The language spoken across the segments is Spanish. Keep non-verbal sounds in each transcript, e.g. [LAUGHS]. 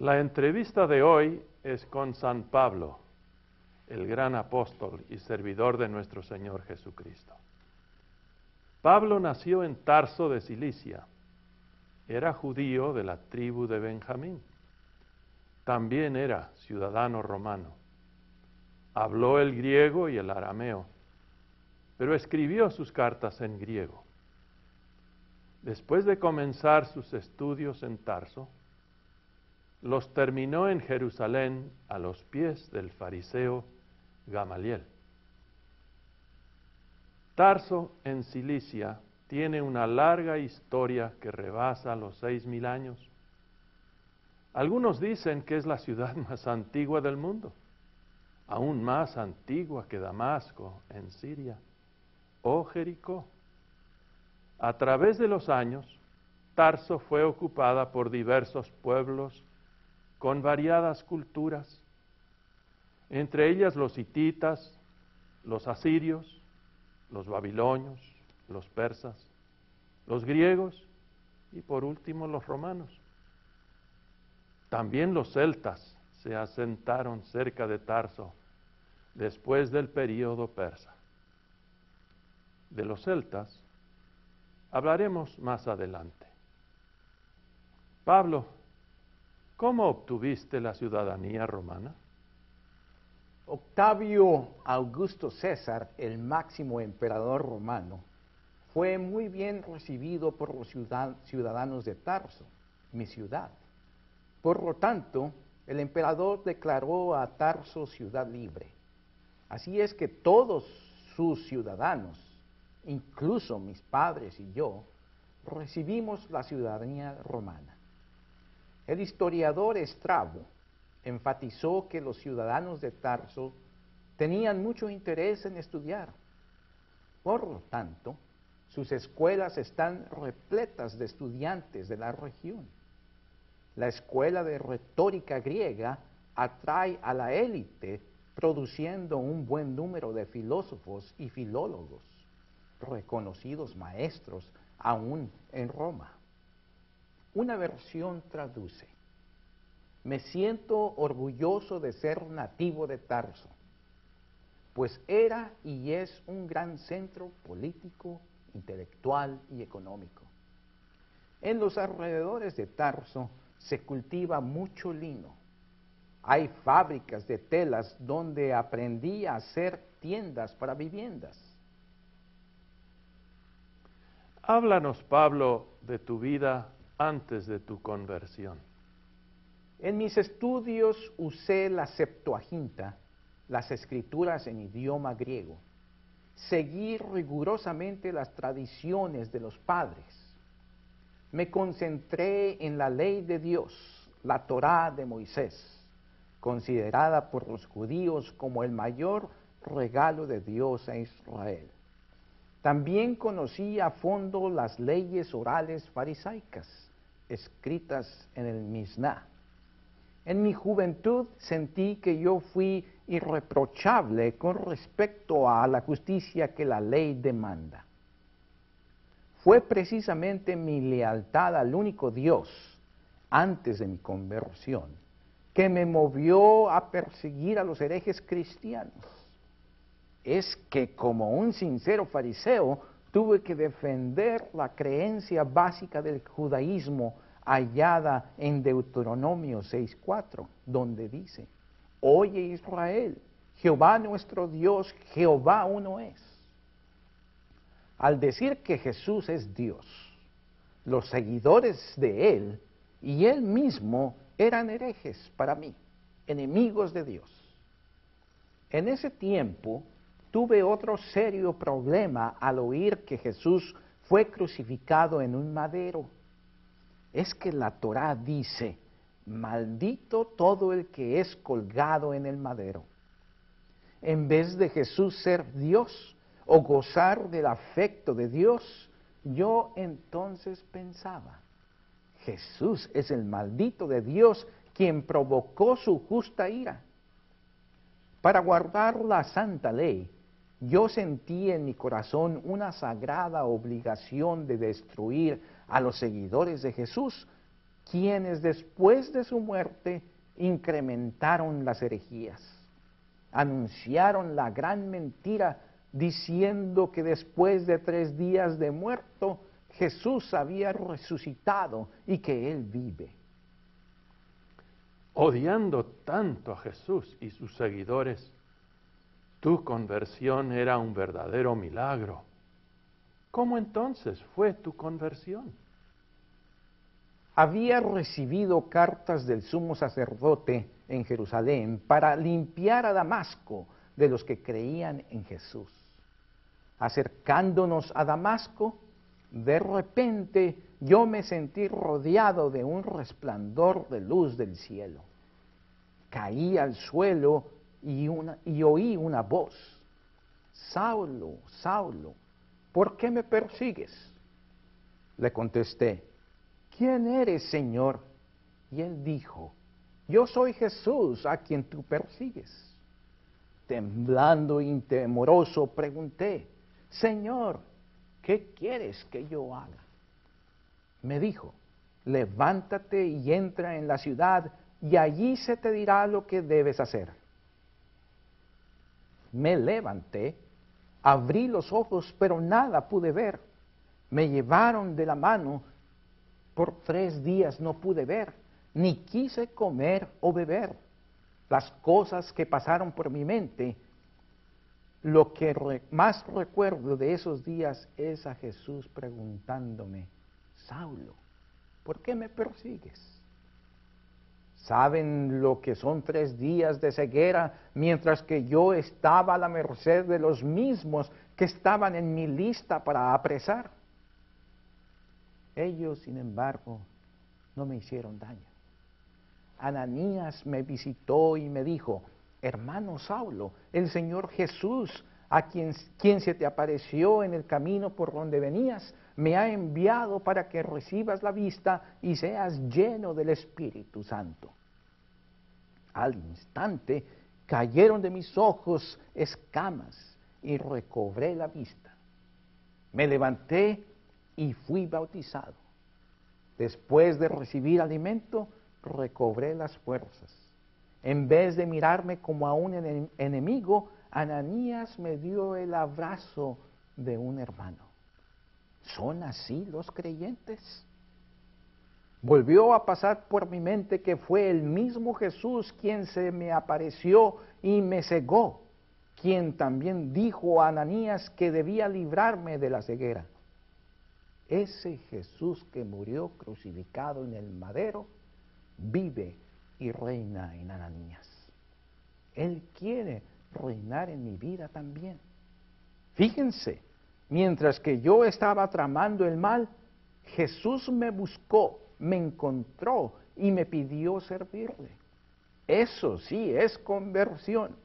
La entrevista de hoy es con San Pablo, el gran apóstol y servidor de nuestro Señor Jesucristo. Pablo nació en Tarso de Cilicia. Era judío de la tribu de Benjamín. También era ciudadano romano. Habló el griego y el arameo, pero escribió sus cartas en griego. Después de comenzar sus estudios en Tarso, los terminó en Jerusalén a los pies del fariseo Gamaliel. Tarso en Cilicia tiene una larga historia que rebasa los seis mil años. Algunos dicen que es la ciudad [LAUGHS] más antigua del mundo, aún más antigua que Damasco en Siria o Jericó. A través de los años, Tarso fue ocupada por diversos pueblos con variadas culturas, entre ellas los hititas, los asirios, los babilonios, los persas, los griegos y por último los romanos. También los celtas se asentaron cerca de Tarso después del período persa. De los celtas hablaremos más adelante. Pablo, ¿cómo obtuviste la ciudadanía romana? Octavio Augusto César, el máximo emperador romano, fue muy bien recibido por los ciudadanos de Tarso, mi ciudad. Por lo tanto, el emperador declaró a Tarso ciudad libre. Así es que todos sus ciudadanos, incluso mis padres y yo, recibimos la ciudadanía romana. El historiador Estrabo enfatizó que los ciudadanos de Tarso tenían mucho interés en estudiar. Por lo tanto, sus escuelas están repletas de estudiantes de la región. La escuela de retórica griega atrae a la élite produciendo un buen número de filósofos y filólogos, reconocidos maestros aún en Roma. Una versión traduce, me siento orgulloso de ser nativo de Tarso, pues era y es un gran centro político, intelectual y económico. En los alrededores de Tarso se cultiva mucho lino. Hay fábricas de telas donde aprendí a hacer tiendas para viviendas. Háblanos, Pablo, de tu vida antes de tu conversión. En mis estudios usé la Septuaginta, las escrituras en idioma griego. Seguí rigurosamente las tradiciones de los padres. Me concentré en la ley de Dios, la Torá de Moisés, considerada por los judíos como el mayor regalo de Dios a Israel. También conocí a fondo las leyes orales farisaicas, escritas en el Mishnah en mi juventud sentí que yo fui irreprochable con respecto a la justicia que la ley demanda. Fue precisamente mi lealtad al único Dios antes de mi conversión que me movió a perseguir a los herejes cristianos. Es que como un sincero fariseo tuve que defender la creencia básica del judaísmo hallada en Deuteronomio 6.4, donde dice, Oye Israel, Jehová nuestro Dios, Jehová uno es. Al decir que Jesús es Dios, los seguidores de Él y Él mismo eran herejes para mí, enemigos de Dios. En ese tiempo tuve otro serio problema al oír que Jesús fue crucificado en un madero es que la Torá dice, maldito todo el que es colgado en el madero. En vez de Jesús ser Dios o gozar del afecto de Dios, yo entonces pensaba, Jesús es el maldito de Dios quien provocó su justa ira. Para guardar la santa ley, yo sentí en mi corazón una sagrada obligación de destruir a los seguidores de Jesús quienes después de su muerte incrementaron las herejías. Anunciaron la gran mentira diciendo que después de tres días de muerto Jesús había resucitado y que Él vive. Odiando tanto a Jesús y sus seguidores, tu conversión era un verdadero milagro. ¿Cómo entonces fue tu conversión? Había recibido cartas del sumo sacerdote en Jerusalén para limpiar a Damasco de los que creían en Jesús. Acercándonos a Damasco, de repente yo me sentí rodeado de un resplandor de luz del cielo. Caí al suelo y, y oí una voz. Saulo, Saulo, ¿por qué me persigues? Le contesté, ¿quién eres, Señor? Y él dijo, yo soy Jesús a quien tú persigues. Temblando y temoroso pregunté, Señor, ¿qué quieres que yo haga? Me dijo, levántate y entra en la ciudad y allí se te dirá lo que debes hacer. Me levanté, abrí los ojos, pero nada pude ver. Me llevaron de la mano. Por tres días no pude ver, ni quise comer o beber. Las cosas que pasaron por mi mente lo que más recuerdo de esos días es a Jesús preguntándome, Saulo, ¿por qué me persigues? ¿Saben lo que son tres días de ceguera mientras que yo estaba a la merced de los mismos que estaban en mi lista para apresar? Ellos, sin embargo, no me hicieron daño. Ananías me visitó y me dijo, hermano Saulo, el Señor Jesús, a quien, quien, se te apareció en el camino por donde venías, me ha enviado para que recibas la vista y seas lleno del Espíritu Santo. Al instante cayeron de mis ojos escamas y recobré la vista. Me levanté y fui bautizado. Después de recibir alimento, recobré las fuerzas. En vez de mirarme como a un enemigo, Ananías me dio el abrazo de un hermano. ¿Son así los creyentes? Volvió a pasar por mi mente que fue el mismo Jesús quien se me apareció y me cegó, quien también dijo a Ananías que debía librarme de la ceguera. Ese Jesús que murió crucificado en el madero vive y reina en Ananías. Él quiere reinar en mi vida también. Fíjense, mientras que yo estaba tramando el mal, Jesús me buscó, me encontró y me pidió servirle. Eso sí es conversión.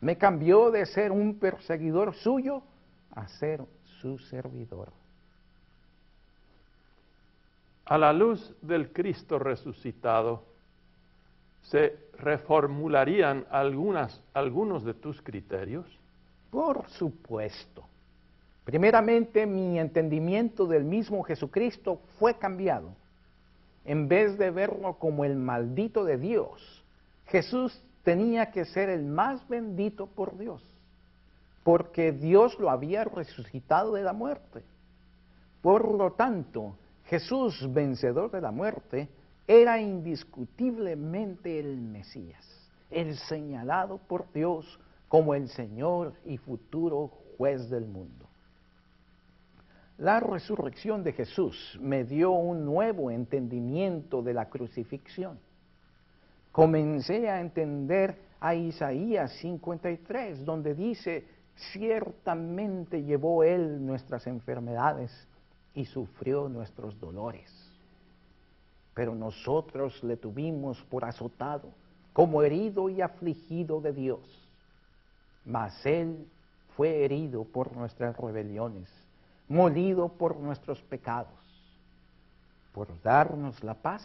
Me cambió de ser un perseguidor suyo a ser su servidor. A la luz del Cristo resucitado, ¿se reformularían algunas, algunos de tus criterios? Por supuesto. Primeramente, mi entendimiento del mismo Jesucristo fue cambiado. En vez de verlo como el maldito de Dios, Jesús tenía que ser el más bendito por Dios, porque Dios lo había resucitado de la muerte. Por lo tanto, Jesús, vencedor de la muerte, era indiscutiblemente el Mesías, el señalado por Dios como el Señor y futuro juez del mundo. La resurrección de Jesús me dio un nuevo entendimiento de la crucifixión. Comencé a entender a Isaías 53, donde dice, ciertamente llevó Él nuestras enfermedades y sufrió nuestros dolores pero nosotros le tuvimos por azotado, como herido y afligido de Dios. Mas Él fue herido por nuestras rebeliones, molido por nuestros pecados. Por darnos la paz,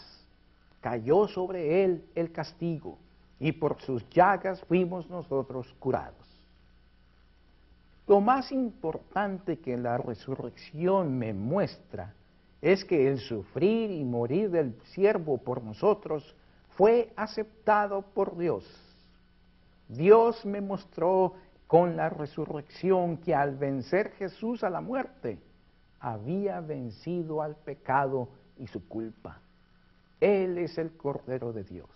cayó sobre Él el castigo, y por sus llagas fuimos nosotros curados. Lo más importante que la resurrección me muestra es que el sufrir y morir del siervo por nosotros fue aceptado por Dios. Dios me mostró con la resurrección que al vencer Jesús a la muerte, había vencido al pecado y su culpa. Él es el Cordero de Dios.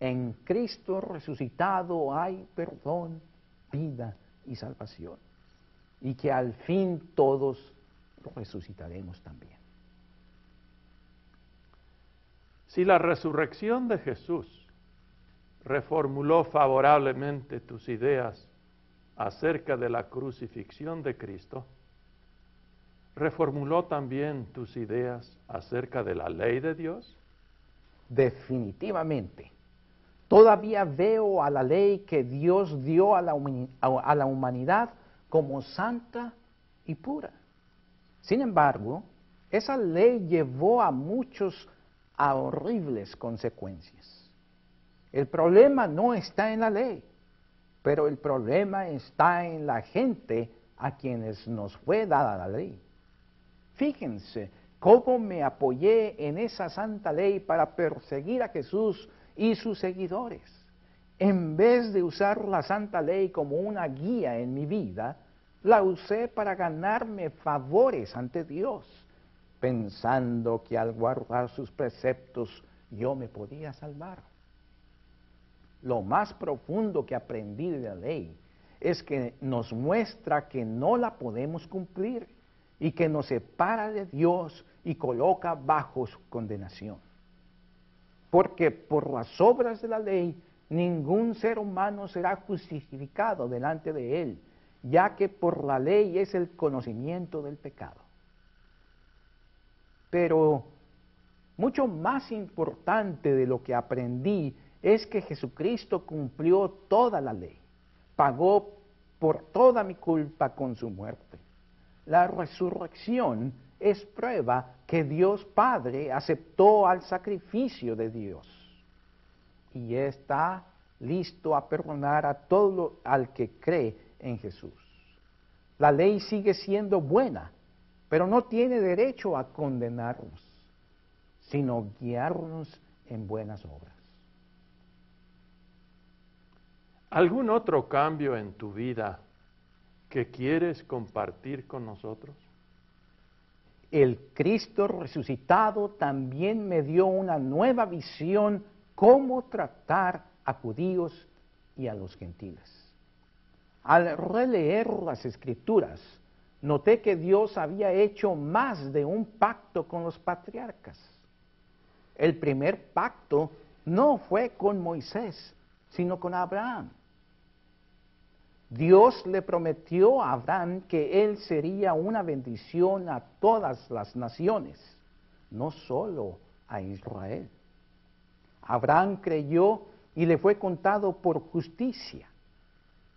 En Cristo resucitado hay perdón, vida y salvación. Y que al fin todos resucitaremos también. Si la resurrección de Jesús reformuló favorablemente tus ideas acerca de la crucifixión de Cristo, reformuló también tus ideas acerca de la ley de Dios? Definitivamente. Todavía veo a la ley que Dios dio a la, humanidad como santa y pura. Sin embargo, esa ley llevó a muchos a horribles consecuencias. El problema no está en la ley, pero el problema está en la gente a quienes nos fue dada la ley. Fíjense cómo me apoyé en esa santa ley para perseguir a Jesús y sus seguidores. En vez de usar la santa ley como una guía en mi vida, la usé para ganarme favores ante Dios, pensando que al guardar sus preceptos yo me podía salvar. Lo más profundo que aprendí de la ley es que nos muestra que no la podemos cumplir y que nos separa de Dios y coloca bajo su condenación. Porque por las obras de la ley ningún ser humano será justificado delante de él, ya que por la ley es el conocimiento del pecado. Pero mucho más importante de lo que aprendí es que Jesucristo cumplió toda la ley, pagó por toda mi culpa con su muerte. La resurrección es prueba que Dios Padre aceptó al sacrificio de Dios. Y está listo a perdonar a todo al que cree en Jesús. La ley sigue siendo buena, pero no tiene derecho a condenarnos, sino guiarnos en buenas obras. ¿Algún otro cambio en tu vida que quieres compartir con nosotros? El Cristo resucitado también me dio una nueva visión cómo tratar a judíos y a los gentiles. Al releer las escrituras, noté que Dios había hecho más de un pacto con los patriarcas. El primer pacto no fue con Moisés, sino con Abraham. Dios le prometió a Abraham que él sería una bendición a todas las naciones, no solo a Israel. Abraham creyó y le fue contado por justicia.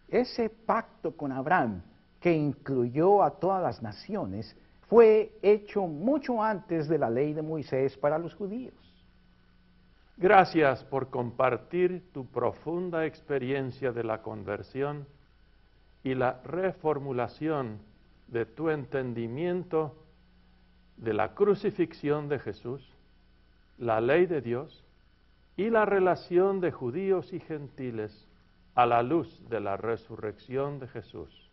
Ese pacto con Abraham, que incluyó a todas las naciones, fue hecho mucho antes de la ley de Moisés para los judíos. Gracias por compartir tu profunda experiencia de la conversión y la reformulación de tu entendimiento de la crucifixión de Jesús, la ley de Dios y la relación de judíos y gentiles a la luz de la resurrección de Jesús.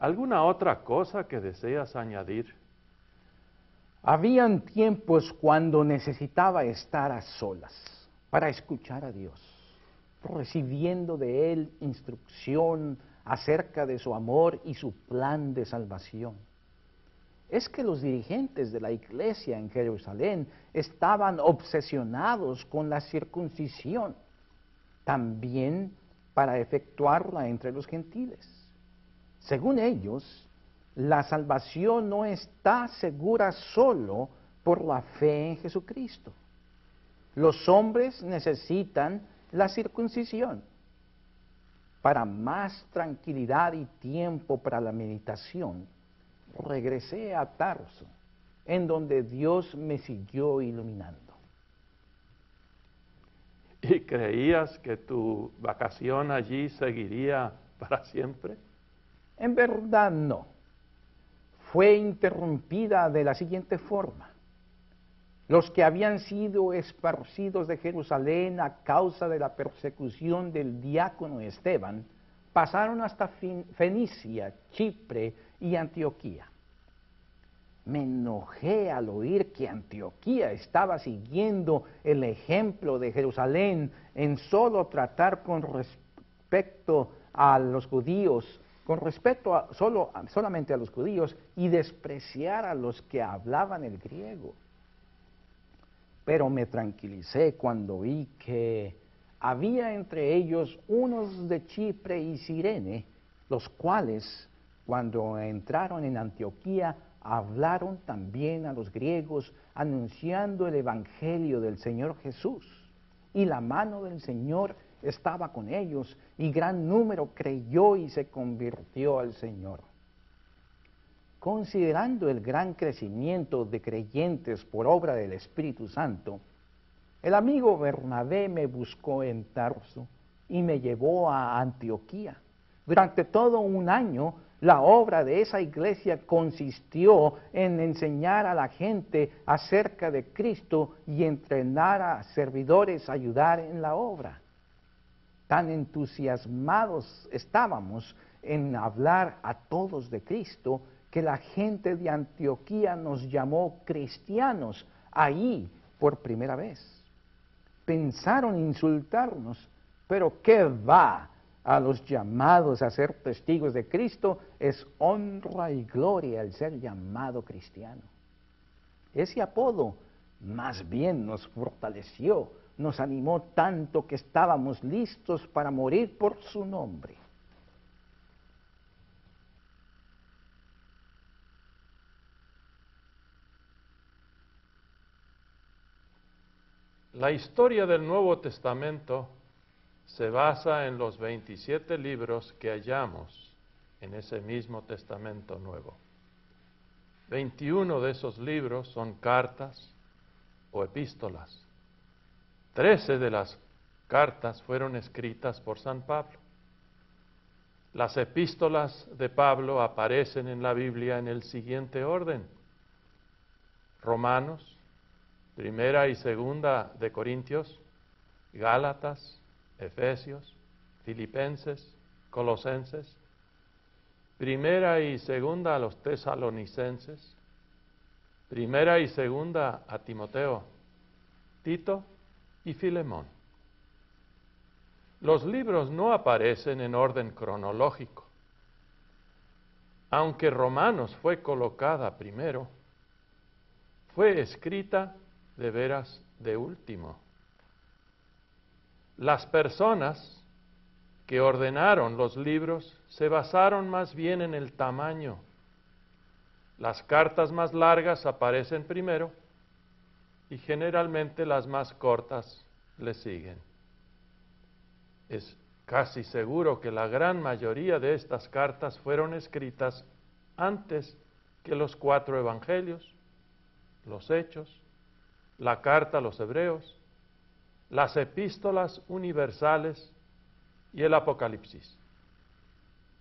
¿Alguna otra cosa que deseas añadir? Habían tiempos cuando necesitaba estar a solas para escuchar a Dios recibiendo de Él instrucción acerca de su amor y su plan de salvación. Es que los dirigentes de la iglesia en Jerusalén estaban obsesionados con la circuncisión, también para efectuarla entre los gentiles. Según ellos, la salvación no está segura solo por la fe en Jesucristo. Los hombres necesitan la circuncisión. Para más tranquilidad y tiempo para la meditación, regresé a Tarso, en donde Dios me siguió iluminando. ¿Y creías que tu vacación allí seguiría para siempre? En verdad no. fue interrumpida de la siguiente forma. Los que habían sido esparcidos de Jerusalén a causa de la persecución del diácono Esteban pasaron hasta Fenicia, Chipre y Antioquía. Me enojé al oír que Antioquía estaba siguiendo el ejemplo de Jerusalén en solo tratar con respecto a los judíos, con respecto a, solo, solamente a los judíos y despreciar a los que hablaban el griego. Pero me tranquilicé cuando vi que había entre ellos unos de Chipre y Sirene, los cuales, cuando entraron en Antioquía, hablaron también a los griegos anunciando el Evangelio del Señor Jesús. Y la mano del Señor estaba con ellos y gran número creyó y se convirtió al Señor. Considerando el gran crecimiento de creyentes por obra del Espíritu Santo, el amigo Bernabé me buscó en Tarso y me llevó a Antioquía. Durante todo un año la obra de esa iglesia consistió en enseñar a la gente acerca de Cristo y entrenar a servidores a ayudar en la obra. Tan entusiasmados estábamos en hablar a todos de Cristo que la gente de Antioquía nos llamó cristianos ahí por primera vez. Pensaron insultarnos, pero ¿qué va? a los llamados a ser testigos de Cristo, es honra y gloria el ser llamado cristiano. Ese apodo más bien nos fortaleció, nos animó tanto que estábamos listos para morir por su nombre. La historia del Nuevo Testamento se basa en los 27 libros que hallamos en ese mismo Testamento Nuevo. 21 de esos libros son cartas o epístolas. 13 de las cartas fueron escritas por San Pablo. Las epístolas de Pablo aparecen en la Biblia en el siguiente orden. Romanos, primera y segunda de Corintios, Gálatas, Efesios, Filipenses, Colosenses, primera y segunda a los tesalonicenses, primera y segunda a Timoteo, Tito y Filemón. Los libros no aparecen en orden cronológico. Aunque Romanos fue colocada primero, fue escrita de veras de último. Las personas que ordenaron los libros se basaron más bien en el tamaño. Las cartas más largas aparecen primero y generalmente las más cortas le siguen. Es casi seguro que la gran mayoría de estas cartas fueron escritas antes que los cuatro evangelios, los hechos, la carta a los hebreos, las epístolas universales y el Apocalipsis.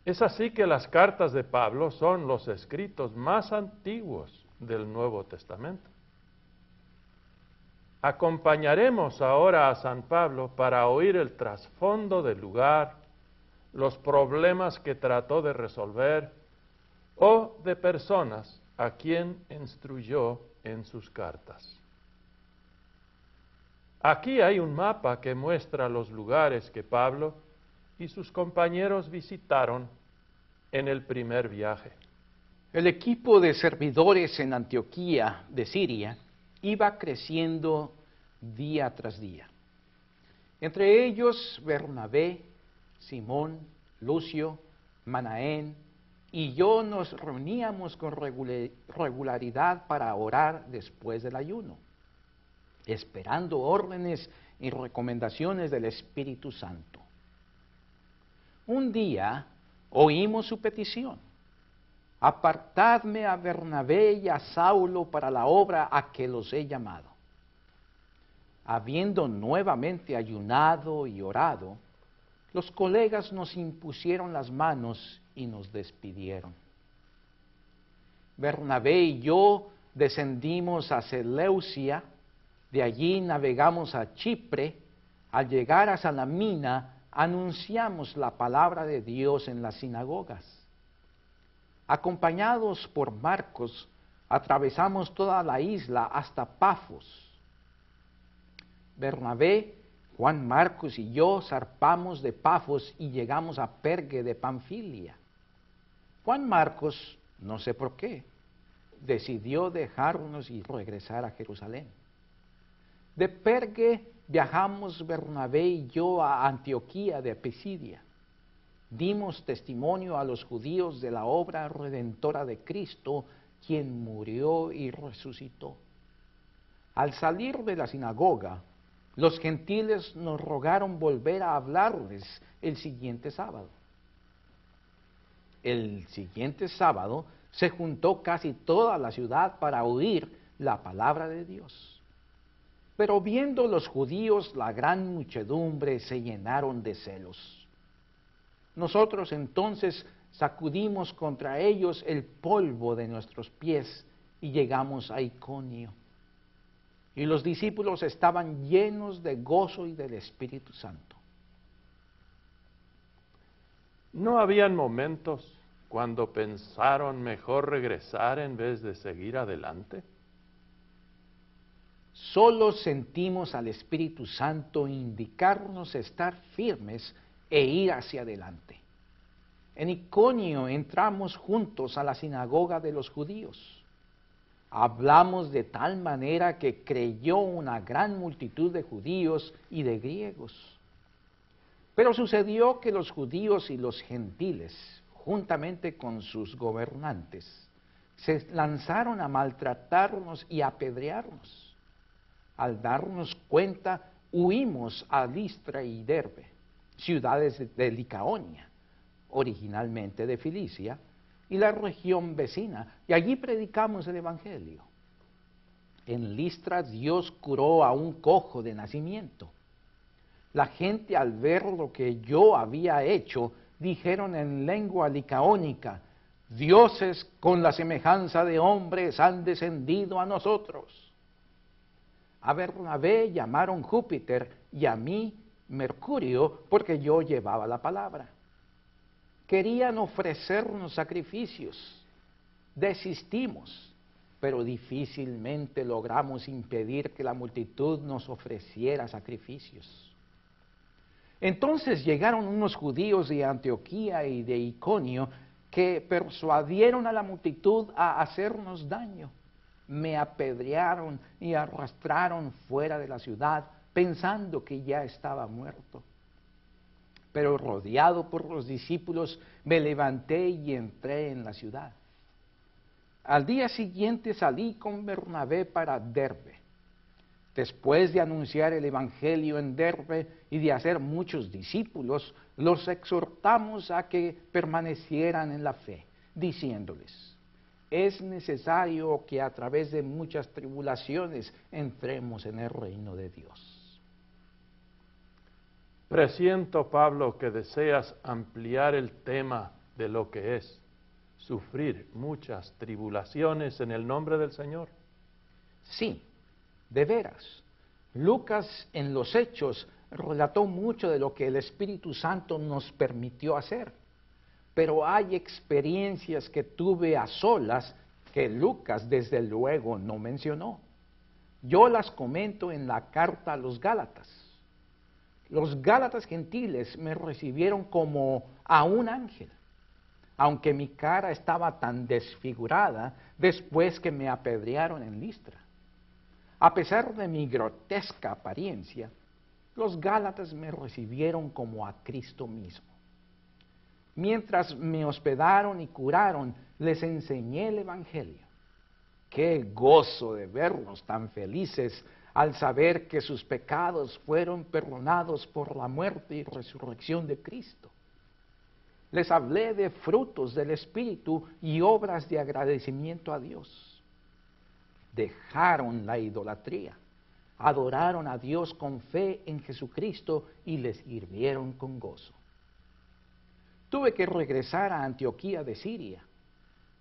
Es así que las cartas de Pablo son los escritos más antiguos del Nuevo Testamento. Acompañaremos ahora a San Pablo para oír el trasfondo del lugar, los problemas que trató de resolver o de personas a quien instruyó en sus cartas. Aquí hay un mapa que muestra los lugares que Pablo y sus compañeros visitaron en el primer viaje. El equipo de servidores en Antioquía de Siria iba creciendo día tras día. Entre ellos Bernabé, Simón, Lucio, Manaén y yo nos reuníamos con regularidad para orar después del ayuno esperando órdenes y recomendaciones del Espíritu Santo. Un día oímos su petición. Apartadme a Bernabé y a Saulo para la obra a que los he llamado. Habiendo nuevamente ayunado y orado, los colegas nos impusieron las manos y nos despidieron. Bernabé y yo descendimos a Seleucia, de allí navegamos a Chipre, al llegar a Salamina anunciamos la palabra de Dios en las sinagogas. Acompañados por Marcos, atravesamos toda la isla hasta Pafos. Bernabé, Juan Marcos y yo zarpamos de Pafos y llegamos a Pergue de Panfilia. Juan Marcos, no sé por qué, decidió dejarnos y regresar a Jerusalén. De Pergue viajamos Bernabé y yo a Antioquía de Pisidia. Dimos testimonio a los judíos de la obra redentora de Cristo, quien murió y resucitó. Al salir de la sinagoga, los gentiles nos rogaron volver a hablarles el siguiente sábado. El siguiente sábado se juntó casi toda la ciudad para oír la palabra de Dios. Pero viendo los judíos la gran muchedumbre se llenaron de celos. Nosotros entonces sacudimos contra ellos el polvo de nuestros pies y llegamos a Iconio. Y los discípulos estaban llenos de gozo y del Espíritu Santo. ¿No habían momentos cuando pensaron mejor regresar en vez de seguir adelante? Solo sentimos al Espíritu Santo indicarnos estar firmes e ir hacia adelante. En Iconio entramos juntos a la sinagoga de los judíos. Hablamos de tal manera que creyó una gran multitud de judíos y de griegos. Pero sucedió que los judíos y los gentiles, juntamente con sus gobernantes, se lanzaron a maltratarnos y apedrearnos al darnos cuenta, huimos a Listra y Derbe, ciudades de Licaonia, originalmente de Filicia, y la región vecina, y allí predicamos el Evangelio. En Listra Dios curó a un cojo de nacimiento. La gente al ver lo que yo había hecho, dijeron en lengua licaónica, dioses con la semejanza de hombres han descendido a nosotros. A Bernabé llamaron Júpiter y a mí Mercurio porque yo llevaba la palabra. Querían ofrecernos sacrificios. Desistimos, pero difícilmente logramos impedir que la multitud nos ofreciera sacrificios. Entonces llegaron unos judíos de Antioquía y de Iconio que persuadieron a la multitud a hacernos daño me apedrearon y arrastraron fuera de la ciudad pensando que ya estaba muerto. Pero rodeado por los discípulos, me levanté y entré en la ciudad. Al día siguiente salí con Bernabé para Derbe. Después de anunciar el Evangelio en Derbe y de hacer muchos discípulos, los exhortamos a que permanecieran en la fe, diciéndoles, es necesario que a través de muchas tribulaciones entremos en el reino de Dios. Presiento, Pablo, que deseas ampliar el tema de lo que es sufrir muchas tribulaciones en el nombre del Señor. Sí, de veras. Lucas en los Hechos relató mucho de lo que el Espíritu Santo nos permitió hacer pero hay experiencias que tuve a solas que Lucas desde luego no mencionó. Yo las comento en la carta a los Gálatas. Los Gálatas gentiles me recibieron como a un ángel, aunque mi cara estaba tan desfigurada después que me apedrearon en Listra. A pesar de mi grotesca apariencia, los Gálatas me recibieron como a Cristo mismo. Mientras me hospedaron y curaron, les enseñé el Evangelio. Qué gozo de verlos tan felices al saber que sus pecados fueron perdonados por la muerte y resurrección de Cristo. Les hablé de frutos del Espíritu y obras de agradecimiento a Dios. Dejaron la idolatría, adoraron a Dios con fe en Jesucristo y les sirvieron con gozo. Tuve que regresar a Antioquía de Siria.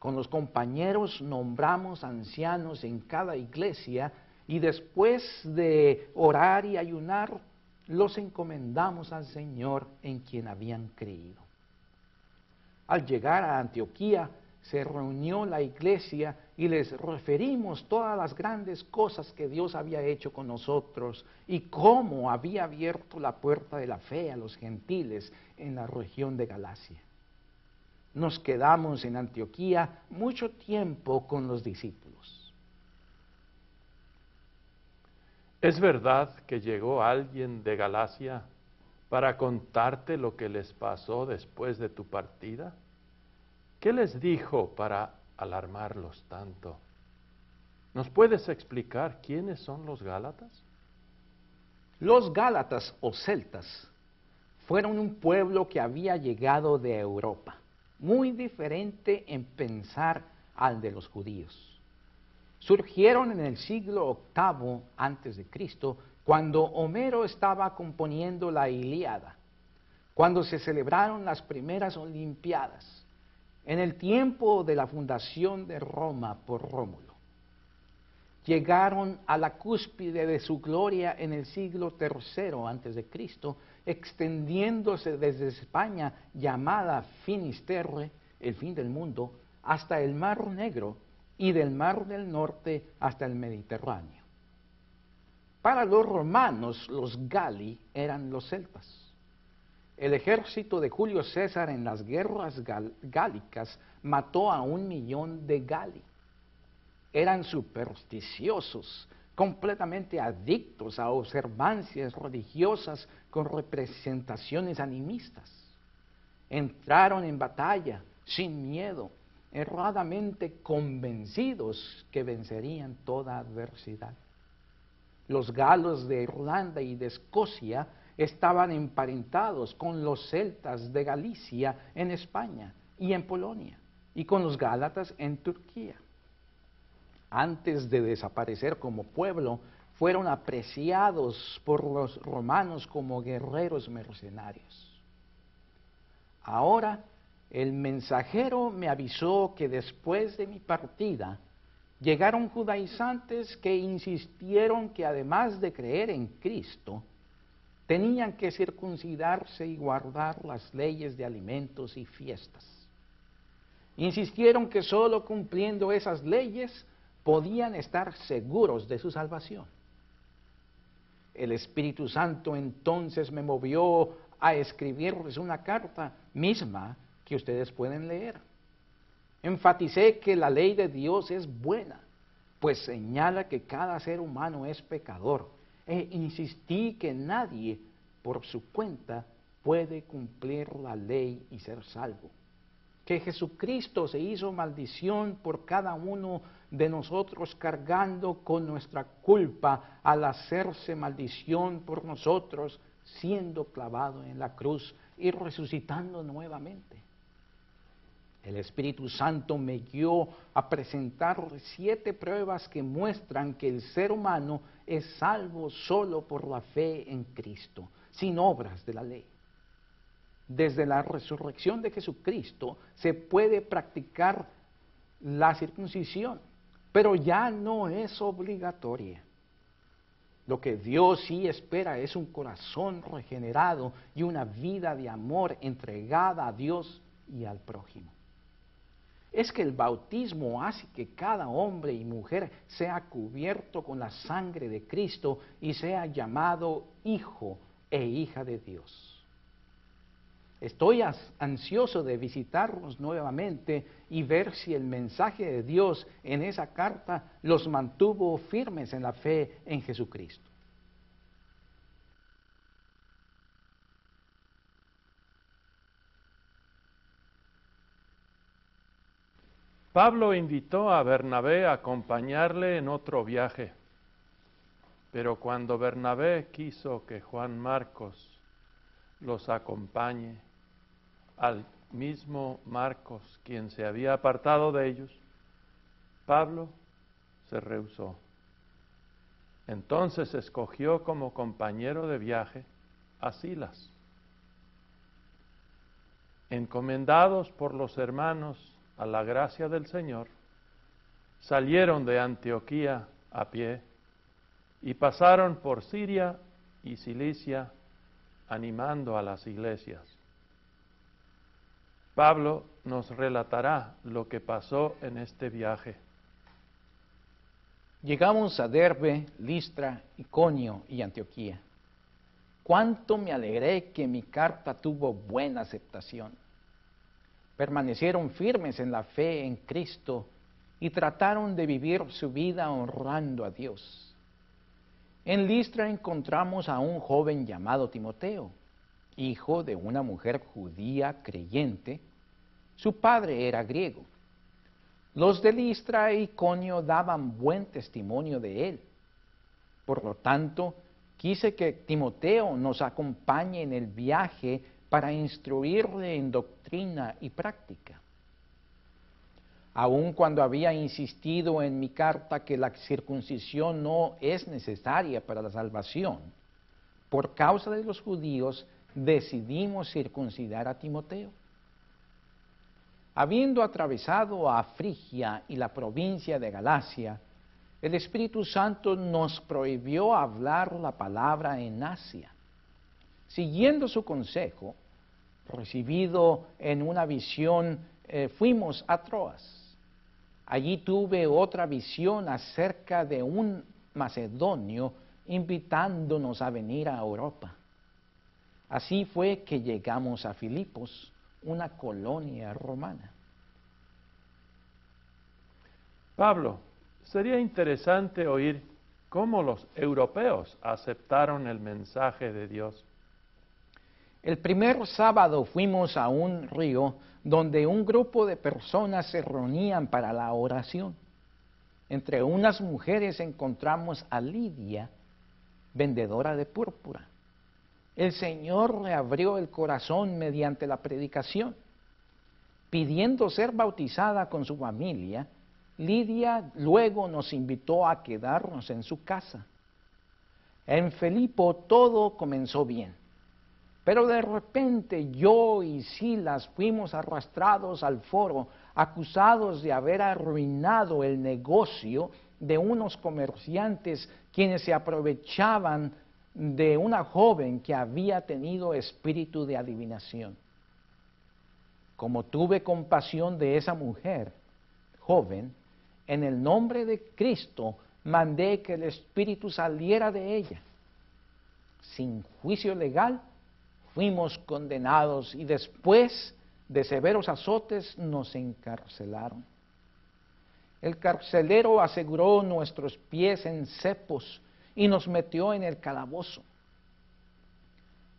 Con los compañeros nombramos ancianos en cada iglesia y después de orar y ayunar, los encomendamos al Señor en quien habían creído. Al llegar a Antioquía, se reunió la iglesia y les referimos todas las grandes cosas que Dios había hecho con nosotros y cómo había abierto la puerta de la fe a los gentiles en la región de Galacia. Nos quedamos en Antioquía mucho tiempo con los discípulos. ¿Es verdad que llegó alguien de Galacia para contarte lo que les pasó después de tu partida? ¿Qué les dijo para alarmarlos tanto? ¿Nos puedes explicar quiénes son los Gálatas? Los Gálatas o celtas fueron un pueblo que había llegado de Europa, muy diferente en pensar al de los judíos. Surgieron en el siglo VIII Cristo, cuando Homero estaba componiendo la Ilíada, cuando se celebraron las primeras Olimpiadas, en el tiempo de la fundación de Roma por Rómulo. Llegaron a la cúspide de su gloria en el siglo III Cristo, extendiéndose desde España llamada Finisterre, el fin del mundo, hasta el Mar Negro y del Mar del Norte hasta el Mediterráneo. Para los romanos, los Gali eran los celtas. El ejército de Julio César en las guerras gálicas mató a un millón de Gali. Eran supersticiosos, completamente adictos a observancias religiosas con representaciones animistas. Entraron en batalla sin miedo, erradamente convencidos que vencerían toda adversidad. Los galos de Irlanda y de Escocia estaban emparentados con los celtas de Galicia en España y en Polonia, y con los gálatas en Turquía. Antes de desaparecer como pueblo, fueron apreciados por los romanos como guerreros mercenarios. Ahora, el mensajero me avisó que después de mi partida, llegaron judaizantes que insistieron que además de creer en Cristo, tenían que circuncidarse y guardar las leyes de alimentos y fiestas. Insistieron que sólo cumpliendo esas leyes podían estar seguros de su salvación. El Espíritu Santo entonces me movió a escribirles una carta misma que ustedes pueden leer. Enfaticé que la ley de Dios es buena, pues señala que cada ser humano es pecador e insistí que nadie por su cuenta puede cumplir la ley y ser salvo. Que Jesucristo se hizo maldición por cada uno de nosotros cargando con nuestra culpa al hacerse maldición por nosotros, siendo clavado en la cruz y resucitando nuevamente. El Espíritu Santo me guió a presentar siete pruebas que muestran que el ser humano es salvo solo por la fe en Cristo, sin obras de la ley. Desde la resurrección de Jesucristo se puede practicar la circuncisión, pero ya no es obligatoria. Lo que Dios sí espera es un corazón regenerado y una vida de amor entregada a Dios y al prójimo es que el bautismo hace que cada hombre y mujer sea cubierto con la sangre de Cristo y sea llamado hijo e hija de Dios. Estoy ansioso de visitarlos nuevamente y ver si el mensaje de Dios en esa carta los mantuvo firmes en la fe en Jesucristo. Pablo invitó a Bernabé a acompañarle en otro viaje, pero cuando Bernabé quiso que Juan Marcos los acompañe, al mismo Marcos, quien se había apartado de ellos, Pablo se rehusó. Entonces escogió como compañero de viaje a Silas. Encomendados por los hermanos a la gracia del Señor, salieron de Antioquía a pie y pasaron por Siria y Cilicia animando a las iglesias. Pablo nos relatará lo que pasó en este viaje. Llegamos a Derbe, Listra, Iconio y Antioquía. Cuánto me alegré que mi carta tuvo buena aceptación. Permanecieron firmes en la fe en Cristo y trataron de vivir su vida honrando a Dios. En Listra encontramos a un joven llamado Timoteo, hijo de una mujer judía creyente. Su padre era griego. Los de Listra y Iconio daban buen testimonio de él. Por lo tanto, quise que Timoteo nos acompañe en el viaje para instruirle en doctrina y práctica. Aun cuando había insistido en mi carta que la circuncisión no es necesaria para la salvación, por causa de los judíos decidimos circuncidar a Timoteo. Habiendo atravesado a Frigia y la provincia de Galacia, el Espíritu Santo nos prohibió hablar la palabra en Asia. Siguiendo su consejo, recibido en una visión, eh, fuimos a Troas. Allí tuve otra visión acerca de un macedonio invitándonos a venir a Europa. Así fue que llegamos a Filipos, una colonia romana. Pablo, sería interesante oír cómo los europeos aceptaron el mensaje de Dios. El primer sábado fuimos a un río donde un grupo de personas se reunían para la oración. Entre unas mujeres encontramos a Lidia, vendedora de púrpura. El Señor le abrió el corazón mediante la predicación. Pidiendo ser bautizada con su familia, Lidia luego nos invitó a quedarnos en su casa. En Felipo todo comenzó bien. Pero de repente yo y Silas fuimos arrastrados al foro, acusados de haber arruinado el negocio de unos comerciantes quienes se aprovechaban de una joven que había tenido espíritu de adivinación. Como tuve compasión de esa mujer joven, en el nombre de Cristo mandé que el espíritu saliera de ella. Sin juicio legal, fuimos condenados y después de severos azotes nos encarcelaron. El carcelero aseguró nuestros pies en cepos y nos metió en el calabozo.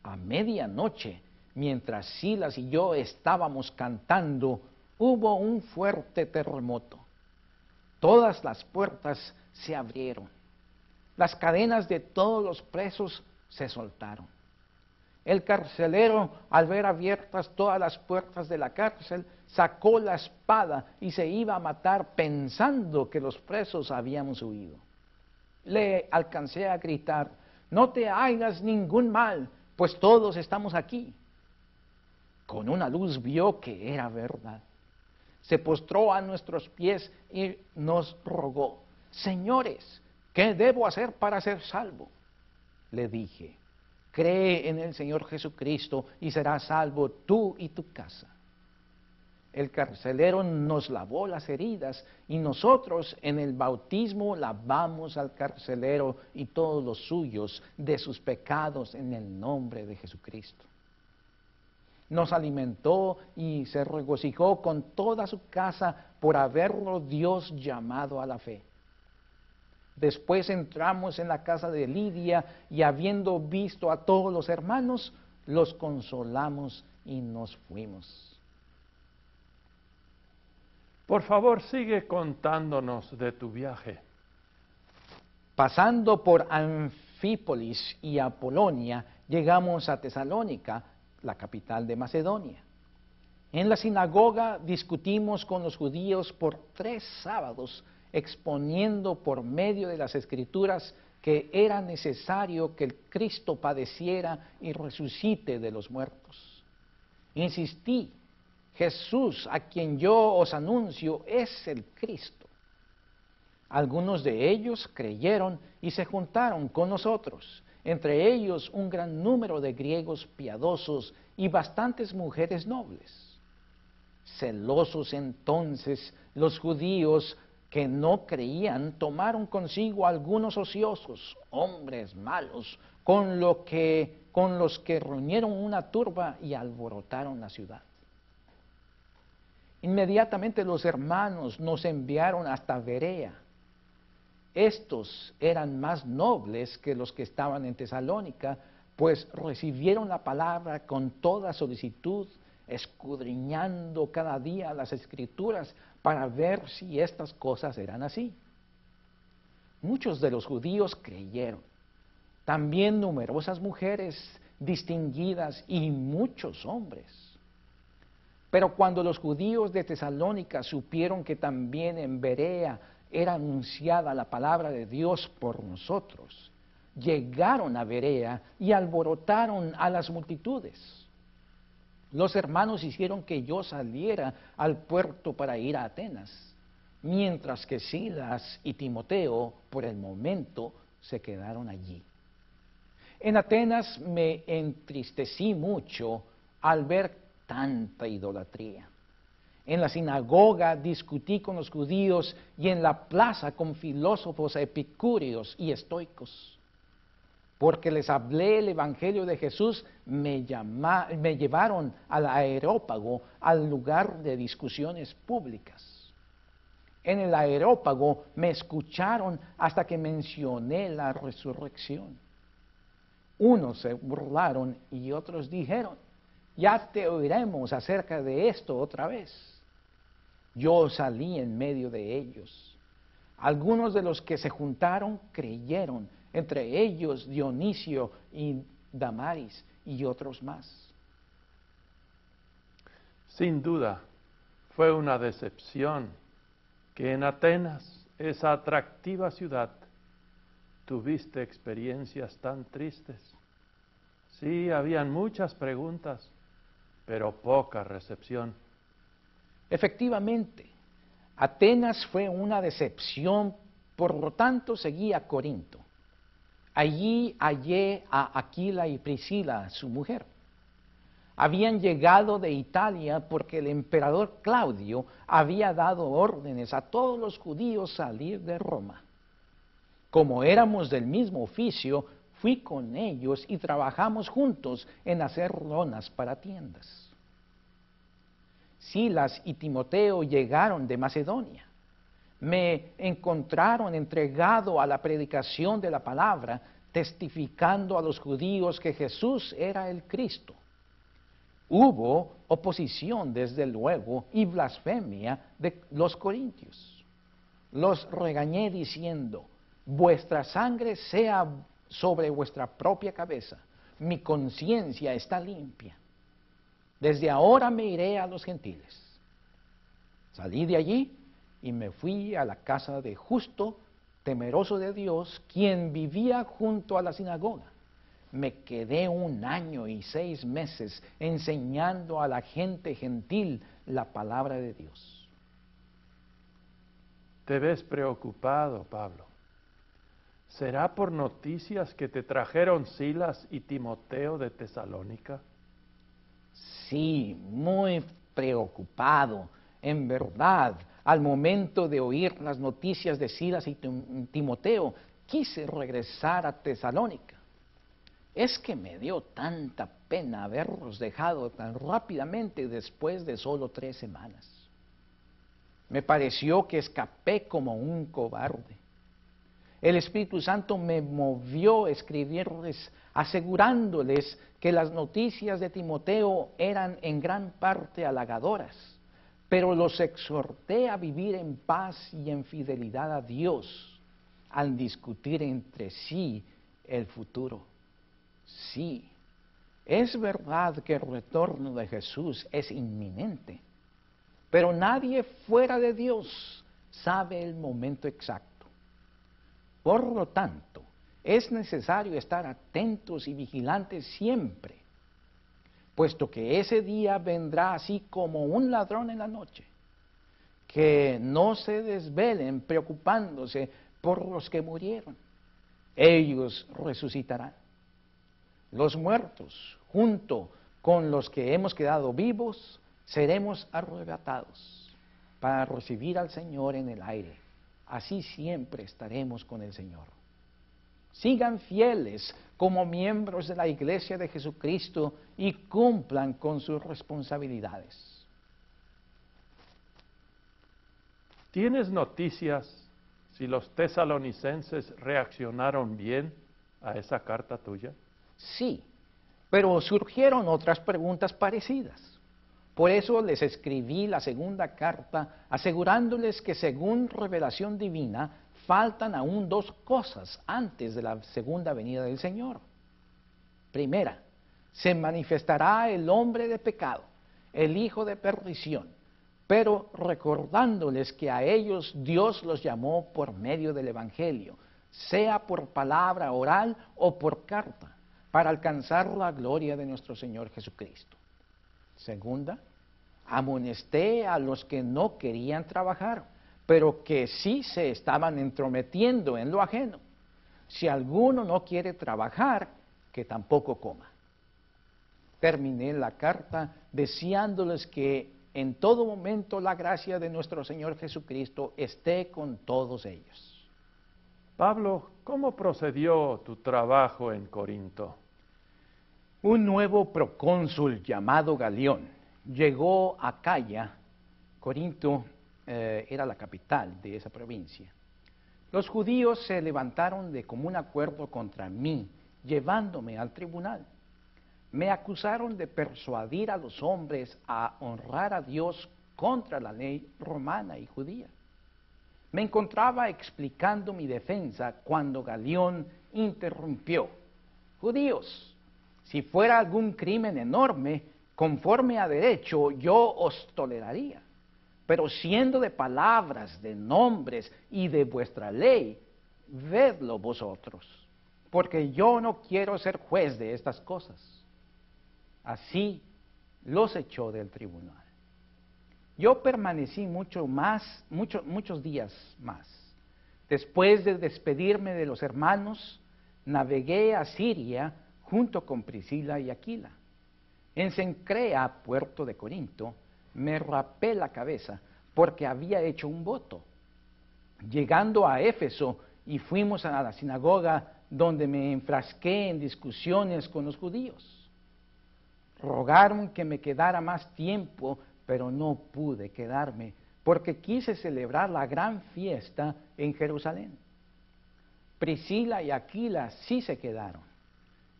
A medianoche, mientras Silas y yo estábamos cantando, hubo un fuerte terremoto. Todas las puertas se abrieron. Las cadenas de todos los presos se soltaron. El carcelero, al ver abiertas todas las puertas de la cárcel, sacó la espada y se iba a matar pensando que los presos habíamos huido. Le alcancé a gritar, no te hagas ningún mal, pues todos estamos aquí. Con una luz vio que era verdad. Se postró a nuestros pies y nos rogó, Señores, ¿qué debo hacer para ser salvo? Le dije, Cree en el Señor Jesucristo y serás salvo tú y tu casa. El carcelero nos lavó las heridas y nosotros en el bautismo lavamos al carcelero y todos los suyos de sus pecados en el nombre de Jesucristo. Nos alimentó y se regocijó con toda su casa por haberlo Dios llamado a la fe. Después entramos en la casa de Lidia y habiendo visto a todos los hermanos, los consolamos y nos fuimos. Por favor, sigue contándonos de tu viaje. Pasando por Anfípolis y Apolonia, llegamos a Tesalónica, la capital de Macedonia. En la sinagoga discutimos con los judíos por tres sábados exponiendo por medio de las escrituras que era necesario que el Cristo padeciera y resucite de los muertos. Insistí, Jesús, a quien yo os anuncio, es el Cristo. Algunos de ellos creyeron y se juntaron con nosotros, entre ellos un gran número de griegos piadosos y bastantes mujeres nobles. Celosos entonces los judíos que no creían tomaron consigo algunos ociosos, hombres malos, con, lo que, con los que reunieron una turba y alborotaron la ciudad. Inmediatamente los hermanos nos enviaron hasta Berea estos eran más nobles que los que estaban en Tesalónica, pues recibieron la palabra con toda solicitud, escudriñando cada día las escrituras para ver si estas cosas eran así. Muchos de los judíos creyeron, también numerosas mujeres distinguidas y muchos hombres. Pero cuando los judíos de Tesalónica supieron que también en Berea era anunciada la palabra de Dios por nosotros, llegaron a Berea y alborotaron a las multitudes. Los hermanos hicieron que yo saliera al puerto para ir a Atenas, mientras que Silas y Timoteo por el momento se quedaron allí. En Atenas me entristecí mucho al ver tanta idolatría. En la sinagoga discutí con los judíos y en la plaza con filósofos epicúreos y estoicos. Porque les hablé el Evangelio de Jesús, me, llevaron al aerópago, al lugar de discusiones públicas. En el aerópago me escucharon hasta que mencioné la resurrección. Unos se burlaron y otros dijeron, ya te oiremos acerca de esto otra vez. Yo salí en medio de ellos. Algunos de los que se juntaron creyeron, entre ellos Dionisio y Damaris y otros más. Sin duda, fue una decepción que en Atenas, esa atractiva ciudad, tuviste experiencias tan tristes. Sí, habían muchas preguntas, pero poca recepción. Efectivamente, Atenas fue una decepción, por lo tanto seguí a Corinto. Allí hallé a Aquila y Priscila, su mujer. Habían llegado de Italia porque el emperador Claudio había dado órdenes a todos los judíos salir de Roma. Como éramos del mismo oficio, fui con ellos y trabajamos juntos en hacer lonas para tiendas. Silas y Timoteo llegaron de Macedonia. Me encontraron entregado a la predicación de la palabra, testificando a los judíos que Jesús era el Cristo. Hubo oposición, desde luego, y blasfemia de los corintios. Los regañé diciendo, vuestra sangre sea sobre vuestra propia cabeza, mi conciencia está limpia. Desde ahora me iré a los gentiles. Salí de allí y me fui a la casa de justo, temeroso de Dios, quien vivía junto a la sinagoga. Me quedé un año y seis meses enseñando a la gente gentil la palabra de Dios. Te ves preocupado, Pablo. ¿Será por noticias que te trajeron Silas y Timoteo de Tesalónica? Sí, muy preocupado, en verdad. Al momento de oír las noticias de Silas y Timoteo, quise regresar a Tesalónica. Es que me dio tanta pena haberlos dejado tan rápidamente después de solo tres semanas. Me pareció que escapé como un cobarde. El Espíritu Santo me movió a escribirles asegurándoles que las noticias de Timoteo eran en gran parte halagadoras, pero los exhorté a vivir en paz y en fidelidad a Dios al discutir entre sí el futuro. Sí, es verdad que el retorno de Jesús es inminente, pero nadie fuera de Dios sabe el momento exacto. Por lo tanto, es necesario estar atentos y vigilantes siempre. Puesto que ese día vendrá así como un ladrón en la noche. Que no se desvelen preocupándose por los que murieron. Ellos resucitarán. Los muertos, junto con los que hemos quedado vivos, seremos arrebatados para recibir al Señor en el aire. Así siempre estaremos con el Señor. Sigan fieles como miembros de la Iglesia de Jesucristo y cumplan con sus responsabilidades. ¿Tienes noticias si los tesalonicenses reaccionaron bien a esa carta tuya? Sí, pero surgieron otras preguntas parecidas. Por eso les escribí la segunda carta asegurándoles que según revelación divina faltan aún dos cosas antes de la segunda venida del Señor. Primera, se manifestará el hombre de pecado, el hijo de perdición, pero recordándoles que a ellos Dios los llamó por medio del Evangelio, sea por palabra oral o por carta, para alcanzar la gloria de nuestro Señor Jesucristo. Segunda, amonesté a los que no querían trabajar pero que sí se estaban entrometiendo en lo ajeno. Si alguno no quiere trabajar, que tampoco coma. Terminé la carta deseándoles que en todo momento la gracia de nuestro Señor Jesucristo esté con todos ellos. Pablo, ¿cómo procedió tu trabajo en Corinto? Un nuevo procónsul llamado Galión llegó a Calla, Corinto, eh, era la capital de esa provincia. Los judíos se levantaron de común acuerdo contra mí, llevándome al tribunal. Me acusaron de persuadir a los hombres a honrar a Dios contra la ley romana y judía. Me encontraba explicando mi defensa cuando Galeón interrumpió. Judíos, si fuera algún crimen enorme, conforme a derecho, yo os toleraría pero siendo de palabras, de nombres y de vuestra ley, vedlo vosotros, porque yo no quiero ser juez de estas cosas. Así los echó del tribunal. Yo permanecí mucho más, muchos días más. Después de despedirme de los hermanos, navegué a Siria junto con Priscila y Aquila. En Sencrea, puerto de Corinto, me rapé la cabeza porque había hecho un voto. Llegando a Éfeso y fuimos a la sinagoga donde me enfrasqué en discusiones con los judíos. Rogaron que me quedara más tiempo, pero no pude quedarme porque quise celebrar la gran fiesta en Jerusalén. Priscila y Aquila sí se quedaron.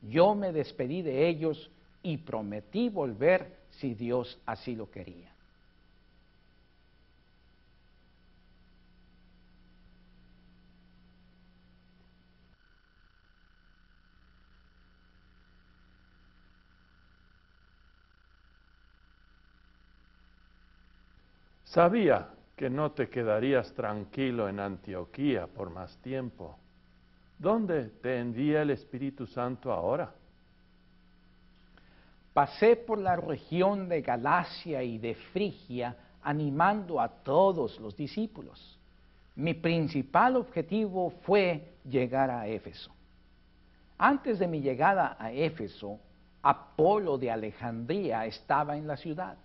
Yo me despedí de ellos y prometí volver si Dios así lo quería. Sabía que no te quedarías tranquilo en Antioquía por más tiempo. ¿Dónde te envía el Espíritu Santo ahora? Pasé por la región de Galacia y de Frigia animando a todos los discípulos. Mi principal objetivo fue llegar a Éfeso. Antes de mi llegada a Éfeso, Apolo de Alejandría estaba en la ciudad.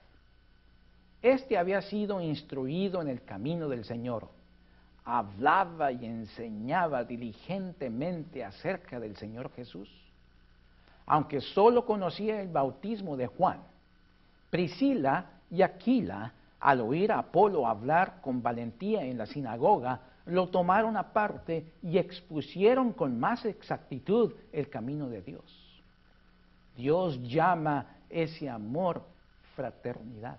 Este había sido instruido en el camino del Señor. Hablaba y enseñaba diligentemente acerca del Señor Jesús. Aunque solo conocía el bautismo de Juan, Priscila y Aquila, al oír a Apolo hablar con valentía en la sinagoga, lo tomaron aparte y expusieron con más exactitud el camino de Dios. Dios llama ese amor fraternidad.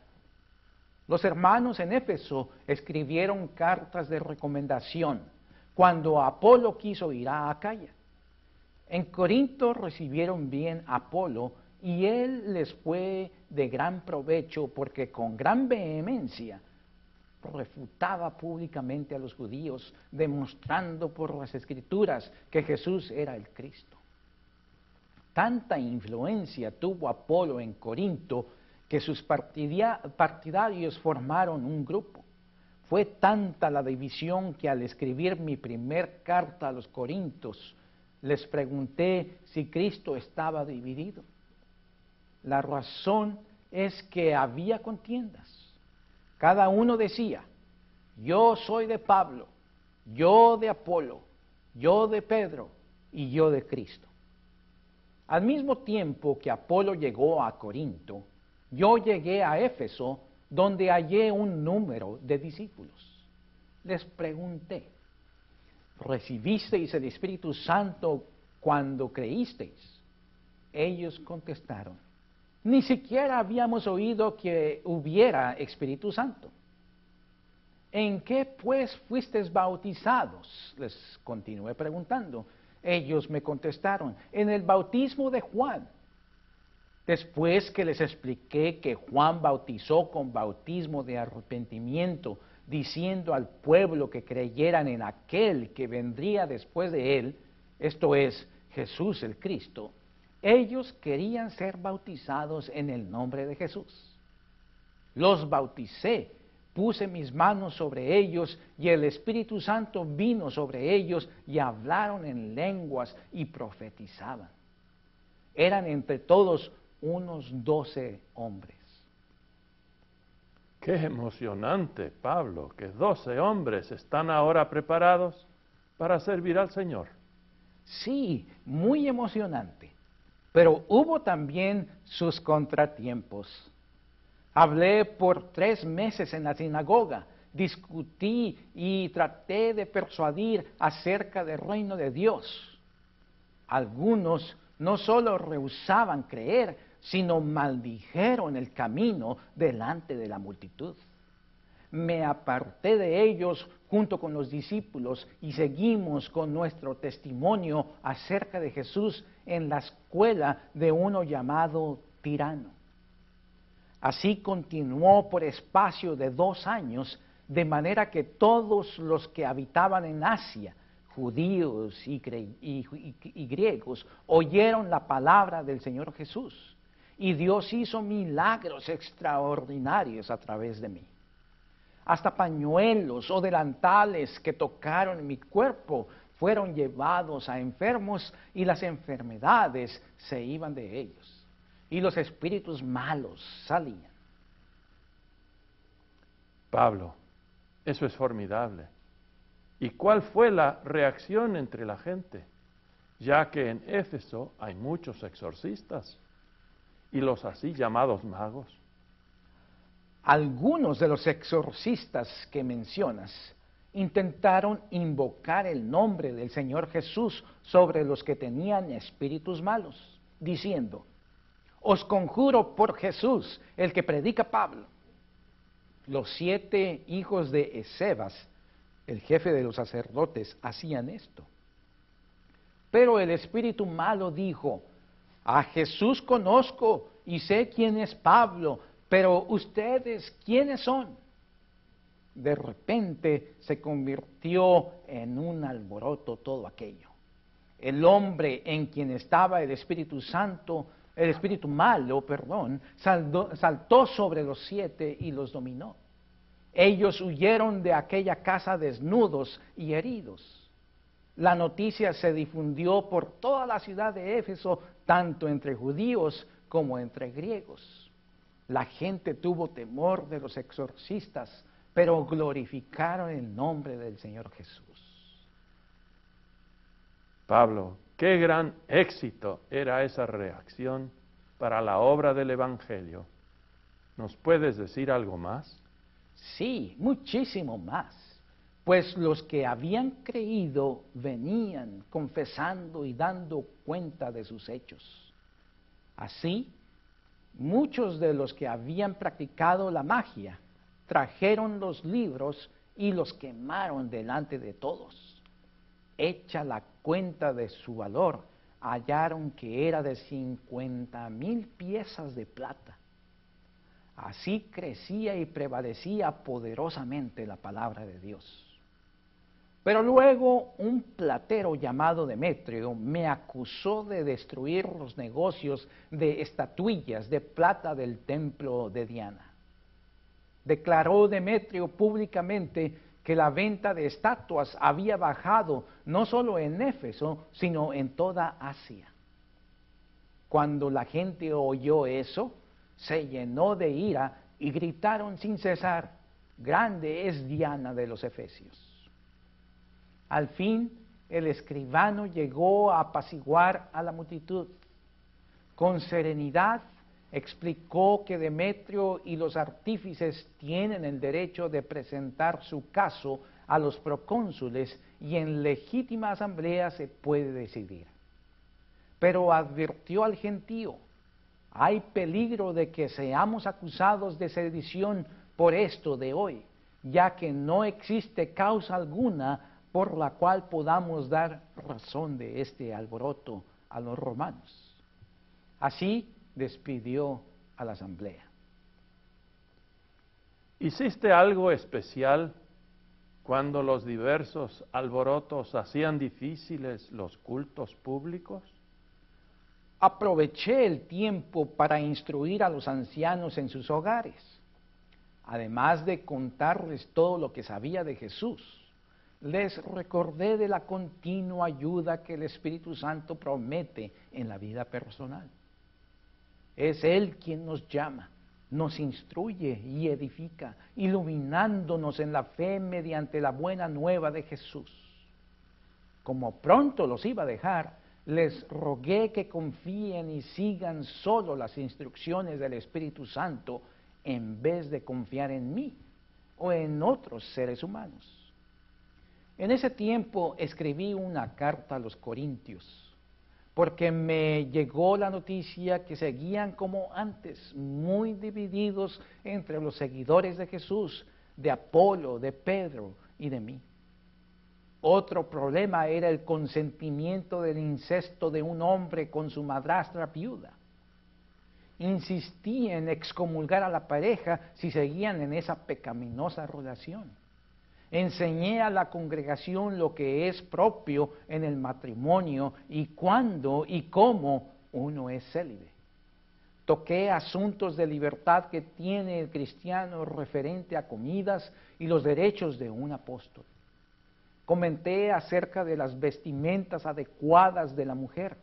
Los hermanos en Éfeso escribieron cartas de recomendación cuando Apolo quiso ir a Acaya. En Corinto recibieron bien a Apolo y él les fue de gran provecho porque con gran vehemencia refutaba públicamente a los judíos, demostrando por las escrituras que Jesús era el Cristo. Tanta influencia tuvo Apolo en Corinto que sus partidarios formaron un grupo. Fue tanta la división que al escribir mi primer carta a los Corintios les pregunté si Cristo estaba dividido. La razón es que había contiendas. Cada uno decía, yo soy de Pablo, yo de Apolo, yo de Pedro y yo de Cristo. Al mismo tiempo que Apolo llegó a Corinto, yo llegué a Éfeso, donde hallé un número de discípulos. Les pregunté, ¿recibisteis el Espíritu Santo cuando creísteis? Ellos contestaron, ni siquiera habíamos oído que hubiera Espíritu Santo. ¿En qué pues fuisteis bautizados? Les continué preguntando. Ellos me contestaron, en el bautismo de Juan. Después que les expliqué que Juan bautizó con bautismo de arrepentimiento, diciendo al pueblo que creyeran en aquel que vendría después de él, esto es, Jesús el Cristo, ellos querían ser bautizados en el nombre de Jesús. Los bauticé puse mis manos sobre ellos y el Espíritu Santo vino sobre ellos y hablaron en lenguas y profetizaban. Eran entre todos unos doce hombres. Qué emocionante, Pablo, que doce hombres están ahora preparados para servir al Señor. Sí, muy emocionante. Pero hubo también sus contratiempos. Hablé por tres meses en la sinagoga, discutí y traté de persuadir acerca del reino de Dios. Algunos no solo rehusaban creer, sino maldijeron el camino delante de la multitud. Me aparté de ellos junto con los discípulos y seguimos con nuestro testimonio acerca de Jesús en la escuela de uno llamado tirano. Así continuó por espacio de dos años, de manera que todos los que habitaban en Asia, judíos y, griegos, oyeron la palabra del Señor Jesús. Y Dios hizo milagros extraordinarios a través de mí. Hasta pañuelos o delantales que tocaron mi cuerpo fueron llevados a enfermos y las enfermedades se iban de ellos y los espíritus malos salían. Pablo, eso es formidable. ¿Y cuál fue la reacción entre la gente? Ya que en Éfeso hay muchos exorcistas y los así llamados magos. Algunos de los exorcistas que mencionas intentaron invocar el nombre del Señor Jesús sobre los que tenían espíritus malos, diciendo, os conjuro por Jesús, el que predica Pablo. Los siete hijos de Esebas, el jefe de los sacerdotes, hacían esto. Pero el espíritu malo dijo, a Jesús conozco y sé quién es Pablo, pero ustedes, ¿quiénes son? De repente se convirtió en un alboroto todo aquello. El hombre en quien estaba el Espíritu Santo el espíritu malo, perdón, saltó sobre los siete y los dominó. Ellos huyeron de aquella casa desnudos y heridos. La noticia se difundió por toda la ciudad de Éfeso, tanto entre judíos como entre griegos. La gente tuvo temor de los exorcistas, pero glorificaron el nombre del Señor Jesús. Pablo Qué gran éxito era esa reacción para la obra del Evangelio. ¿Nos puedes decir algo más? Sí, muchísimo más. Pues los que habían creído venían confesando y dando cuenta de sus hechos. Así, muchos de los que habían practicado la magia trajeron los libros y los quemaron delante de todos hecha la cuenta de su valor, hallaron que era de cincuenta mil piezas de plata. Así crecía y prevalecía poderosamente la palabra de Dios. Pero luego un platero llamado Demetrio me acusó de destruir los negocios de estatuillas de plata del templo de Diana. Declaró Demetrio públicamente que la venta de estatuas había bajado no solo en Éfeso, sino en toda Asia. Cuando la gente oyó eso, se llenó de ira y gritaron sin cesar, grande es Diana de los Efesios. Al fin, el escribano llegó a apaciguar a la multitud. Con serenidad explicó que Demetrio y los artífices tienen el derecho de presentar su caso a los procónsules y en legítima asamblea se puede decidir. Pero advirtió al gentío, hay peligro de que seamos acusados de sedición por esto de hoy, ya que no existe causa alguna por la cual podamos dar razón de este alboroto a los romanos. Así despidió a la asamblea. ¿Hiciste algo especial cuando los diversos alborotos hacían difíciles los cultos públicos? Aproveché el tiempo para instruir a los ancianos en sus hogares, además de contarles todo lo que sabía de Jesús les recordé de la continua ayuda que el Espíritu Santo promete en la vida personal. Es Él quien nos llama, nos instruye y edifica, iluminándonos en la fe mediante la buena nueva de Jesús. Como pronto los iba a dejar, les rogué que confíen y sigan solo las instrucciones del Espíritu Santo en vez de confiar en mí o en otros seres humanos. En ese tiempo escribí una carta a los Corintios, porque me llegó la noticia que seguían como antes, muy divididos entre los seguidores de Jesús, de Apolo, de Pedro y de mí. Otro problema era el consentimiento del incesto de un hombre con su madrastra viuda. Insistí en excomulgar a la pareja si seguían en esa pecaminosa relación enseñé a la congregación lo que es propio en el matrimonio y cuándo y cómo uno es célibe. Toqué asuntos de libertad que tiene el cristiano referente a comidas y los derechos de un apóstol. Comenté acerca de las vestimentas adecuadas de la mujer.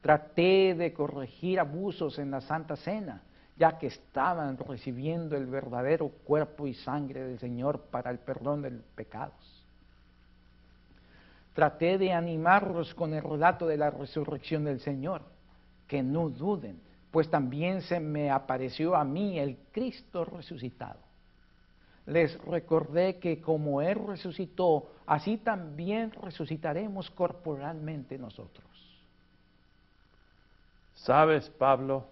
Traté de corregir abusos en la Santa Cena ya que estaban recibiendo el verdadero cuerpo y sangre del Señor para el perdón de los pecados. Traté de animarlos con el relato de la resurrección del Señor, que no duden, pues también se me apareció a mí el Cristo resucitado. Les recordé que como Él resucitó, así también resucitaremos corporalmente nosotros. ¿Sabes, Pablo?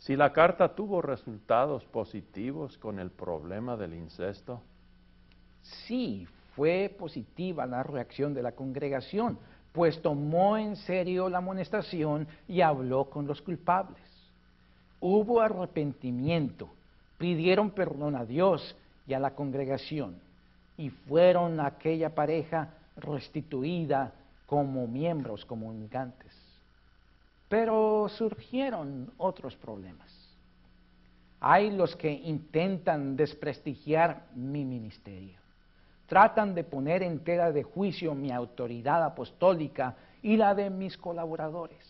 Si la carta tuvo resultados positivos con el problema del incesto. Sí, fue positiva la reacción de la congregación, pues tomó en serio la amonestación y habló con los culpables. Hubo arrepentimiento, pidieron perdón a Dios y a la congregación, y fueron aquella pareja restituida como miembros comunicantes. Pero surgieron otros problemas. Hay los que intentan desprestigiar mi ministerio. Tratan de poner en tela de juicio mi autoridad apostólica y la de mis colaboradores.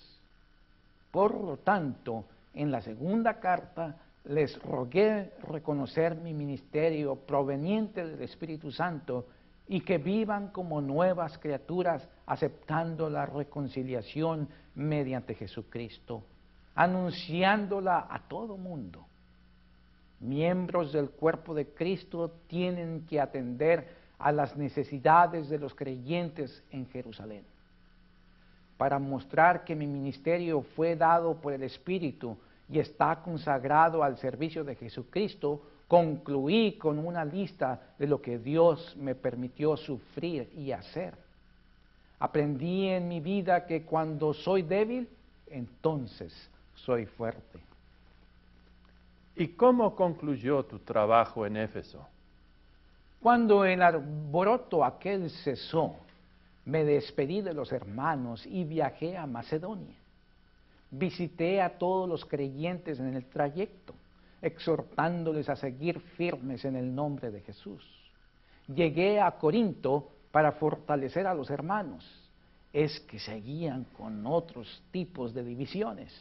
Por lo tanto, en la segunda carta les rogué reconocer mi ministerio proveniente del Espíritu Santo y que vivan como nuevas criaturas aceptando la reconciliación mediante Jesucristo, anunciándola a todo mundo. Miembros del cuerpo de Cristo tienen que atender a las necesidades de los creyentes en Jerusalén. Para mostrar que mi ministerio fue dado por el Espíritu y está consagrado al servicio de Jesucristo, concluí con una lista de lo que Dios me permitió sufrir y hacer. Aprendí en mi vida que cuando soy débil, entonces soy fuerte. ¿Y cómo concluyó tu trabajo en Éfeso? Cuando el alboroto aquel cesó, me despedí de los hermanos y viajé a Macedonia. Visité a todos los creyentes en el trayecto, exhortándoles a seguir firmes en el nombre de Jesús. Llegué a Corinto para fortalecer a los hermanos. Es que seguían con otros tipos de divisiones.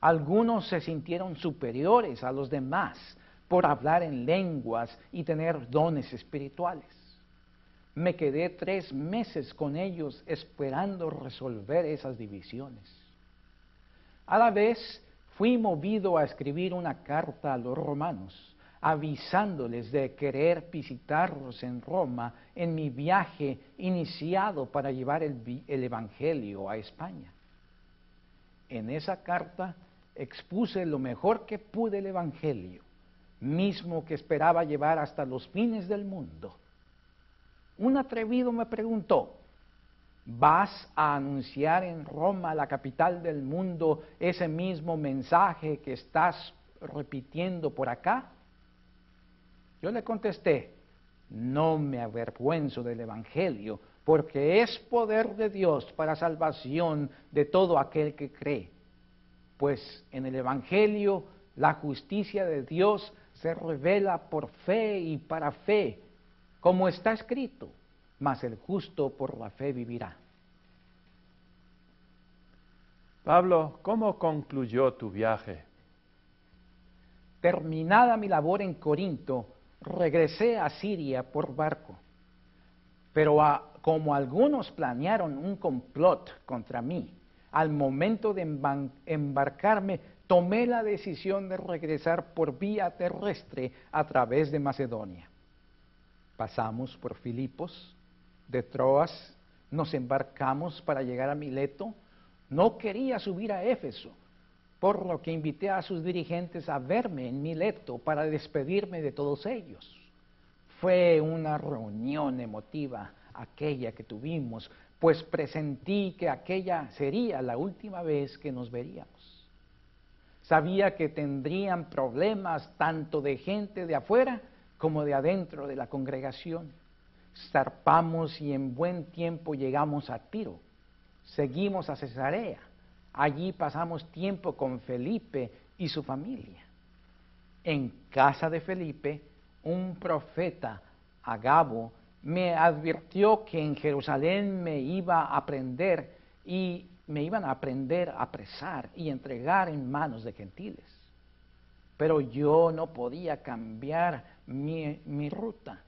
Algunos se sintieron superiores a los demás por hablar en lenguas y tener dones espirituales. Me quedé tres meses con ellos esperando resolver esas divisiones. A la vez fui movido a escribir una carta a los romanos, avisándoles de querer visitarlos en Roma en mi viaje iniciado para llevar el, el Evangelio a España. En esa carta expuse lo mejor que pude el Evangelio, mismo que esperaba llevar hasta los fines del mundo un atrevido me preguntó, ¿vas a anunciar en Roma, la capital del mundo, ese mismo mensaje que estás repitiendo por acá? Yo le contesté, no me avergüenzo del Evangelio, porque es poder de Dios para salvación de todo aquel que cree. Pues en el Evangelio la justicia de Dios se revela por fe y para fe, como está escrito, mas el justo por la fe vivirá. Pablo, ¿cómo concluyó tu viaje? Terminada mi labor en Corinto, regresé a Siria por barco. Pero como algunos planearon un complot contra mí, al momento de embarcarme, tomé la decisión de regresar por vía terrestre a través de Macedonia. Pasamos por Filipos, de Troas, nos embarcamos para llegar a Mileto. No quería subir a Éfeso, por lo que invité a sus dirigentes a verme en Mileto para despedirme de todos ellos. Fue una reunión emotiva aquella que tuvimos, pues presentí que aquella sería la última vez que nos veríamos. Sabía que tendrían problemas tanto de gente de afuera como de adentro de la congregación. Zarpamos y en buen tiempo llegamos a Tiro. Seguimos a Cesarea. Allí pasamos tiempo con Felipe y su familia. En casa de Felipe, un profeta, Agabo, me advirtió que en Jerusalén me iba a aprender y me iban a aprender a apresar y entregar en manos de gentiles. Pero yo no podía cambiar mi, ruta.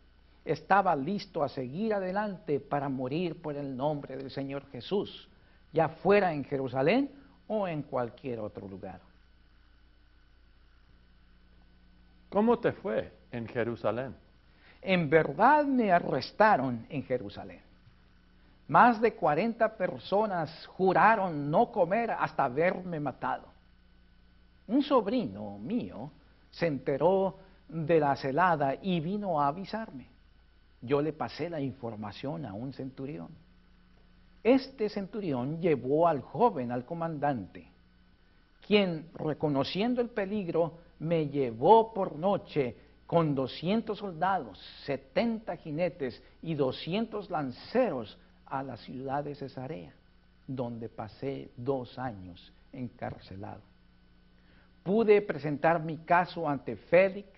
Estaba listo a seguir adelante para morir por el nombre del Señor Jesús, ya fuera en Jerusalén o en cualquier otro lugar. ¿Cómo te fue en Jerusalén? En verdad me arrestaron en Jerusalén. Más de 40 personas juraron no comer hasta haberme matado. Un sobrino mío se enteró de la celada y vino a avisarme. Yo le pasé la información a un centurión. Este centurión llevó al joven al comandante, quien, reconociendo el peligro, me llevó por noche con 200 soldados, 70 jinetes y 200 lanceros a la ciudad de Cesarea, donde pasé dos años encarcelado pude presentar mi caso ante Félix,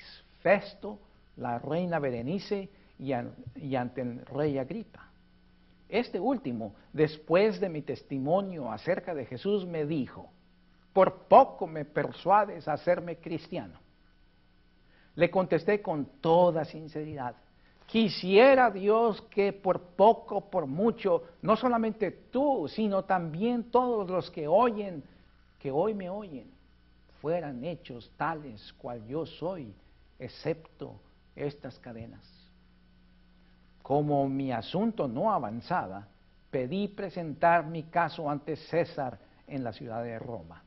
Festo, la reina Berenice y, ante el rey Agripa. Este último, después de mi testimonio acerca de Jesús, me dijo, por poco me persuades a hacerme cristiano. Le contesté con toda sinceridad, quisiera Dios que por poco, por mucho, no solamente tú, sino también todos los que oyen, que hoy me oyen, fueran hechos tales cual yo soy, excepto estas cadenas. Como mi asunto no avanzaba, pedí presentar mi caso ante César en la ciudad de Roma.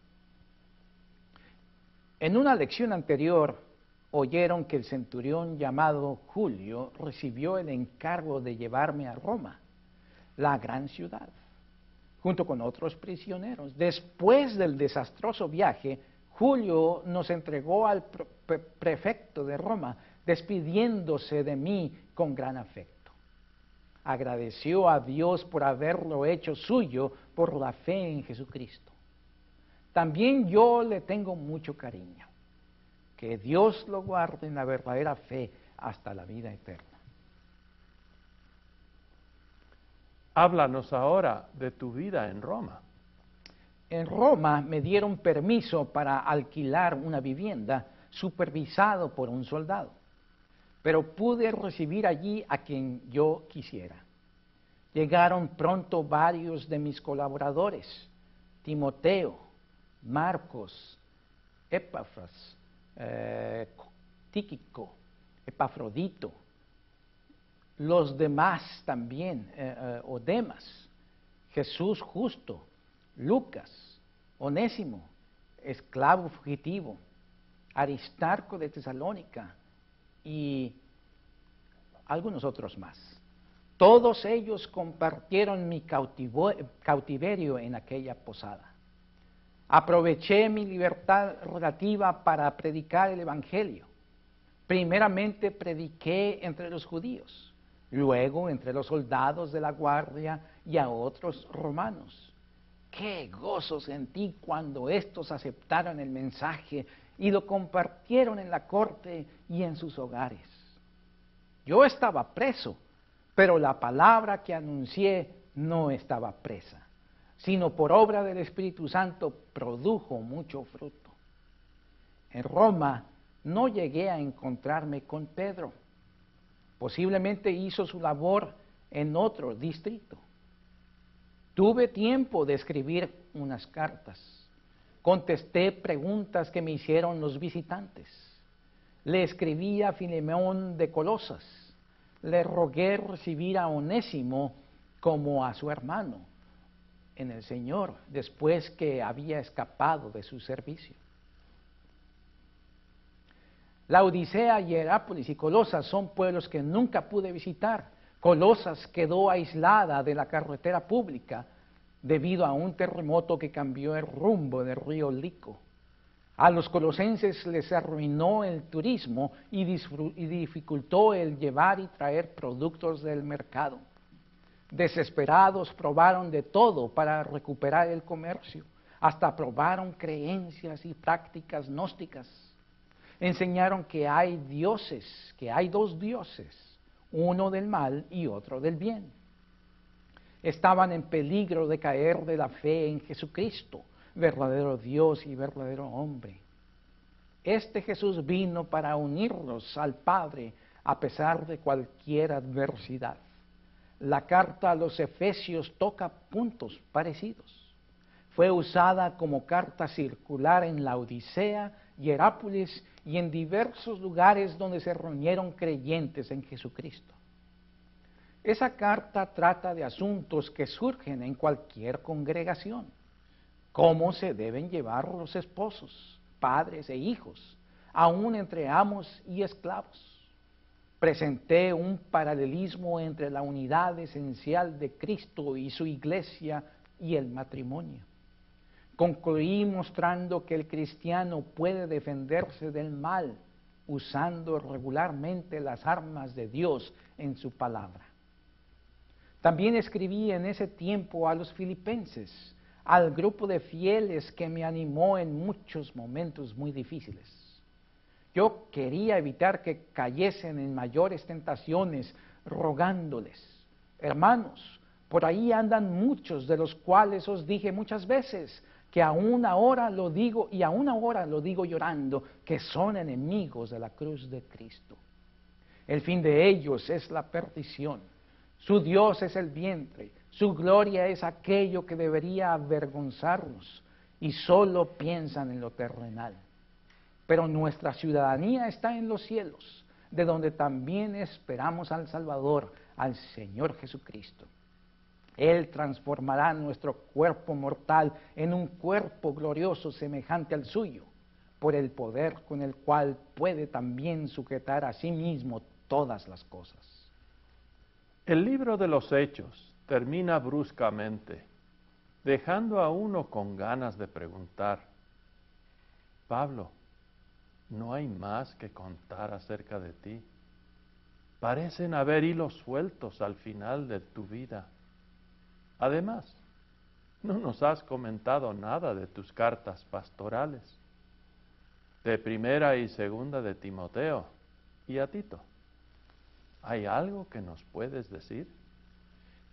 En una lección anterior oyeron que el centurión llamado Julio recibió el encargo de llevarme a Roma, la gran ciudad, junto con otros prisioneros. Después del desastroso viaje, Julio nos entregó al prefecto de Roma, despidiéndose de mí con gran afecto. Agradeció a Dios por haberlo hecho suyo por la fe en Jesucristo. También yo le tengo mucho cariño. Que Dios lo guarde en la verdadera fe hasta la vida eterna. Háblanos ahora de tu vida en Roma. En Roma me dieron permiso para alquilar una vivienda supervisado por un soldado, pero pude recibir allí a quien yo quisiera. Llegaron pronto varios de mis colaboradores, Timoteo, Marcos, Epafras, eh, Tíquico, Epafrodito, los demás también, eh, eh, Odemas, Jesús justo, Lucas, Onésimo, esclavo fugitivo, Aristarco de Tesalónica y algunos otros más. Todos ellos compartieron mi cautiverio en aquella posada. Aproveché mi libertad relativa para predicar el Evangelio. Primeramente prediqué entre los judíos, luego entre los soldados de la guardia y a otros romanos. Qué gozo sentí cuando estos aceptaron el mensaje y lo compartieron en la corte y en sus hogares. Yo estaba preso, pero la palabra que anuncié no estaba presa, sino por obra del Espíritu Santo produjo mucho fruto. En Roma no llegué a encontrarme con Pedro. Posiblemente hizo su labor en otro distrito. Tuve tiempo de escribir unas cartas. Contesté preguntas que me hicieron los visitantes. Le escribí a Filemón de Colosas. Le rogué recibir a Onésimo como a su hermano en el Señor después que había escapado de su servicio. La Odisea, Hierápolis y Colosas son pueblos que nunca pude visitar Colosas quedó aislada de la carretera pública debido a un terremoto que cambió el rumbo del río Lico. A los colosenses les arruinó el turismo y, dificultó el llevar y traer productos del mercado. Desesperados probaron de todo para recuperar el comercio, hasta probaron creencias y prácticas gnósticas. Enseñaron que hay dioses, que hay dos dioses, uno del mal y otro del bien. Estaban en peligro de caer de la fe en Jesucristo, verdadero Dios y verdadero hombre. Este Jesús vino para unirlos al Padre a pesar de cualquier adversidad. La carta a los Efesios toca puntos parecidos. Fue usada como carta circular en la Odisea, Hierápolis y en diversos lugares donde se reunieron creyentes en Jesucristo. Esa carta trata de asuntos que surgen en cualquier congregación. Cómo se deben llevar los esposos, padres e hijos, aún entre amos y esclavos. Presenté un paralelismo entre la unidad esencial de Cristo y su iglesia y el matrimonio. Concluí mostrando que el cristiano puede defenderse del mal usando regularmente las armas de Dios en su palabra. También escribí en ese tiempo a los filipenses, al grupo de fieles que me animó en muchos momentos muy difíciles. Yo quería evitar que cayesen en mayores tentaciones, rogándoles, hermanos, por ahí andan muchos de los cuales os dije muchas veces, que aún ahora lo digo y aún ahora lo digo llorando, que son enemigos de la cruz de Cristo. El fin de ellos es la perdición, su Dios es el vientre, su gloria es aquello que debería avergonzarnos y solo piensan en lo terrenal. Pero nuestra ciudadanía está en los cielos, de donde también esperamos al Salvador, al Señor Jesucristo. Él transformará nuestro cuerpo mortal en un cuerpo glorioso semejante al suyo, por el poder con el cual puede también sujetar a sí mismo todas las cosas. El libro de los Hechos termina bruscamente, dejando a uno con ganas de preguntar, Pablo, no hay más que contar acerca de ti. Parecen haber hilos sueltos al final de tu vida. Además, no nos has comentado nada de tus cartas pastorales, de primera y segunda de Timoteo y a Tito. ¿Hay algo que nos puedes decir?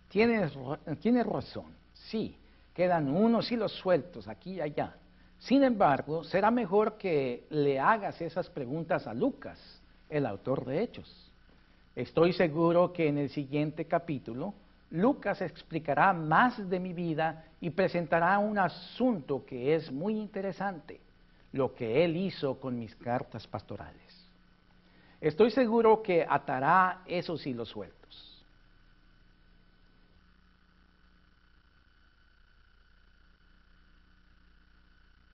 Tienes, tienes razón, sí, quedan unos hilos sueltos aquí y allá. Sin embargo, será mejor que le hagas esas preguntas a Lucas, el autor de Hechos. Estoy seguro que en el siguiente capítulo Lucas explicará más de mi vida y presentará un asunto que es muy interesante, lo que él hizo con mis cartas pastorales. Estoy seguro que atará esos hilos sueltos.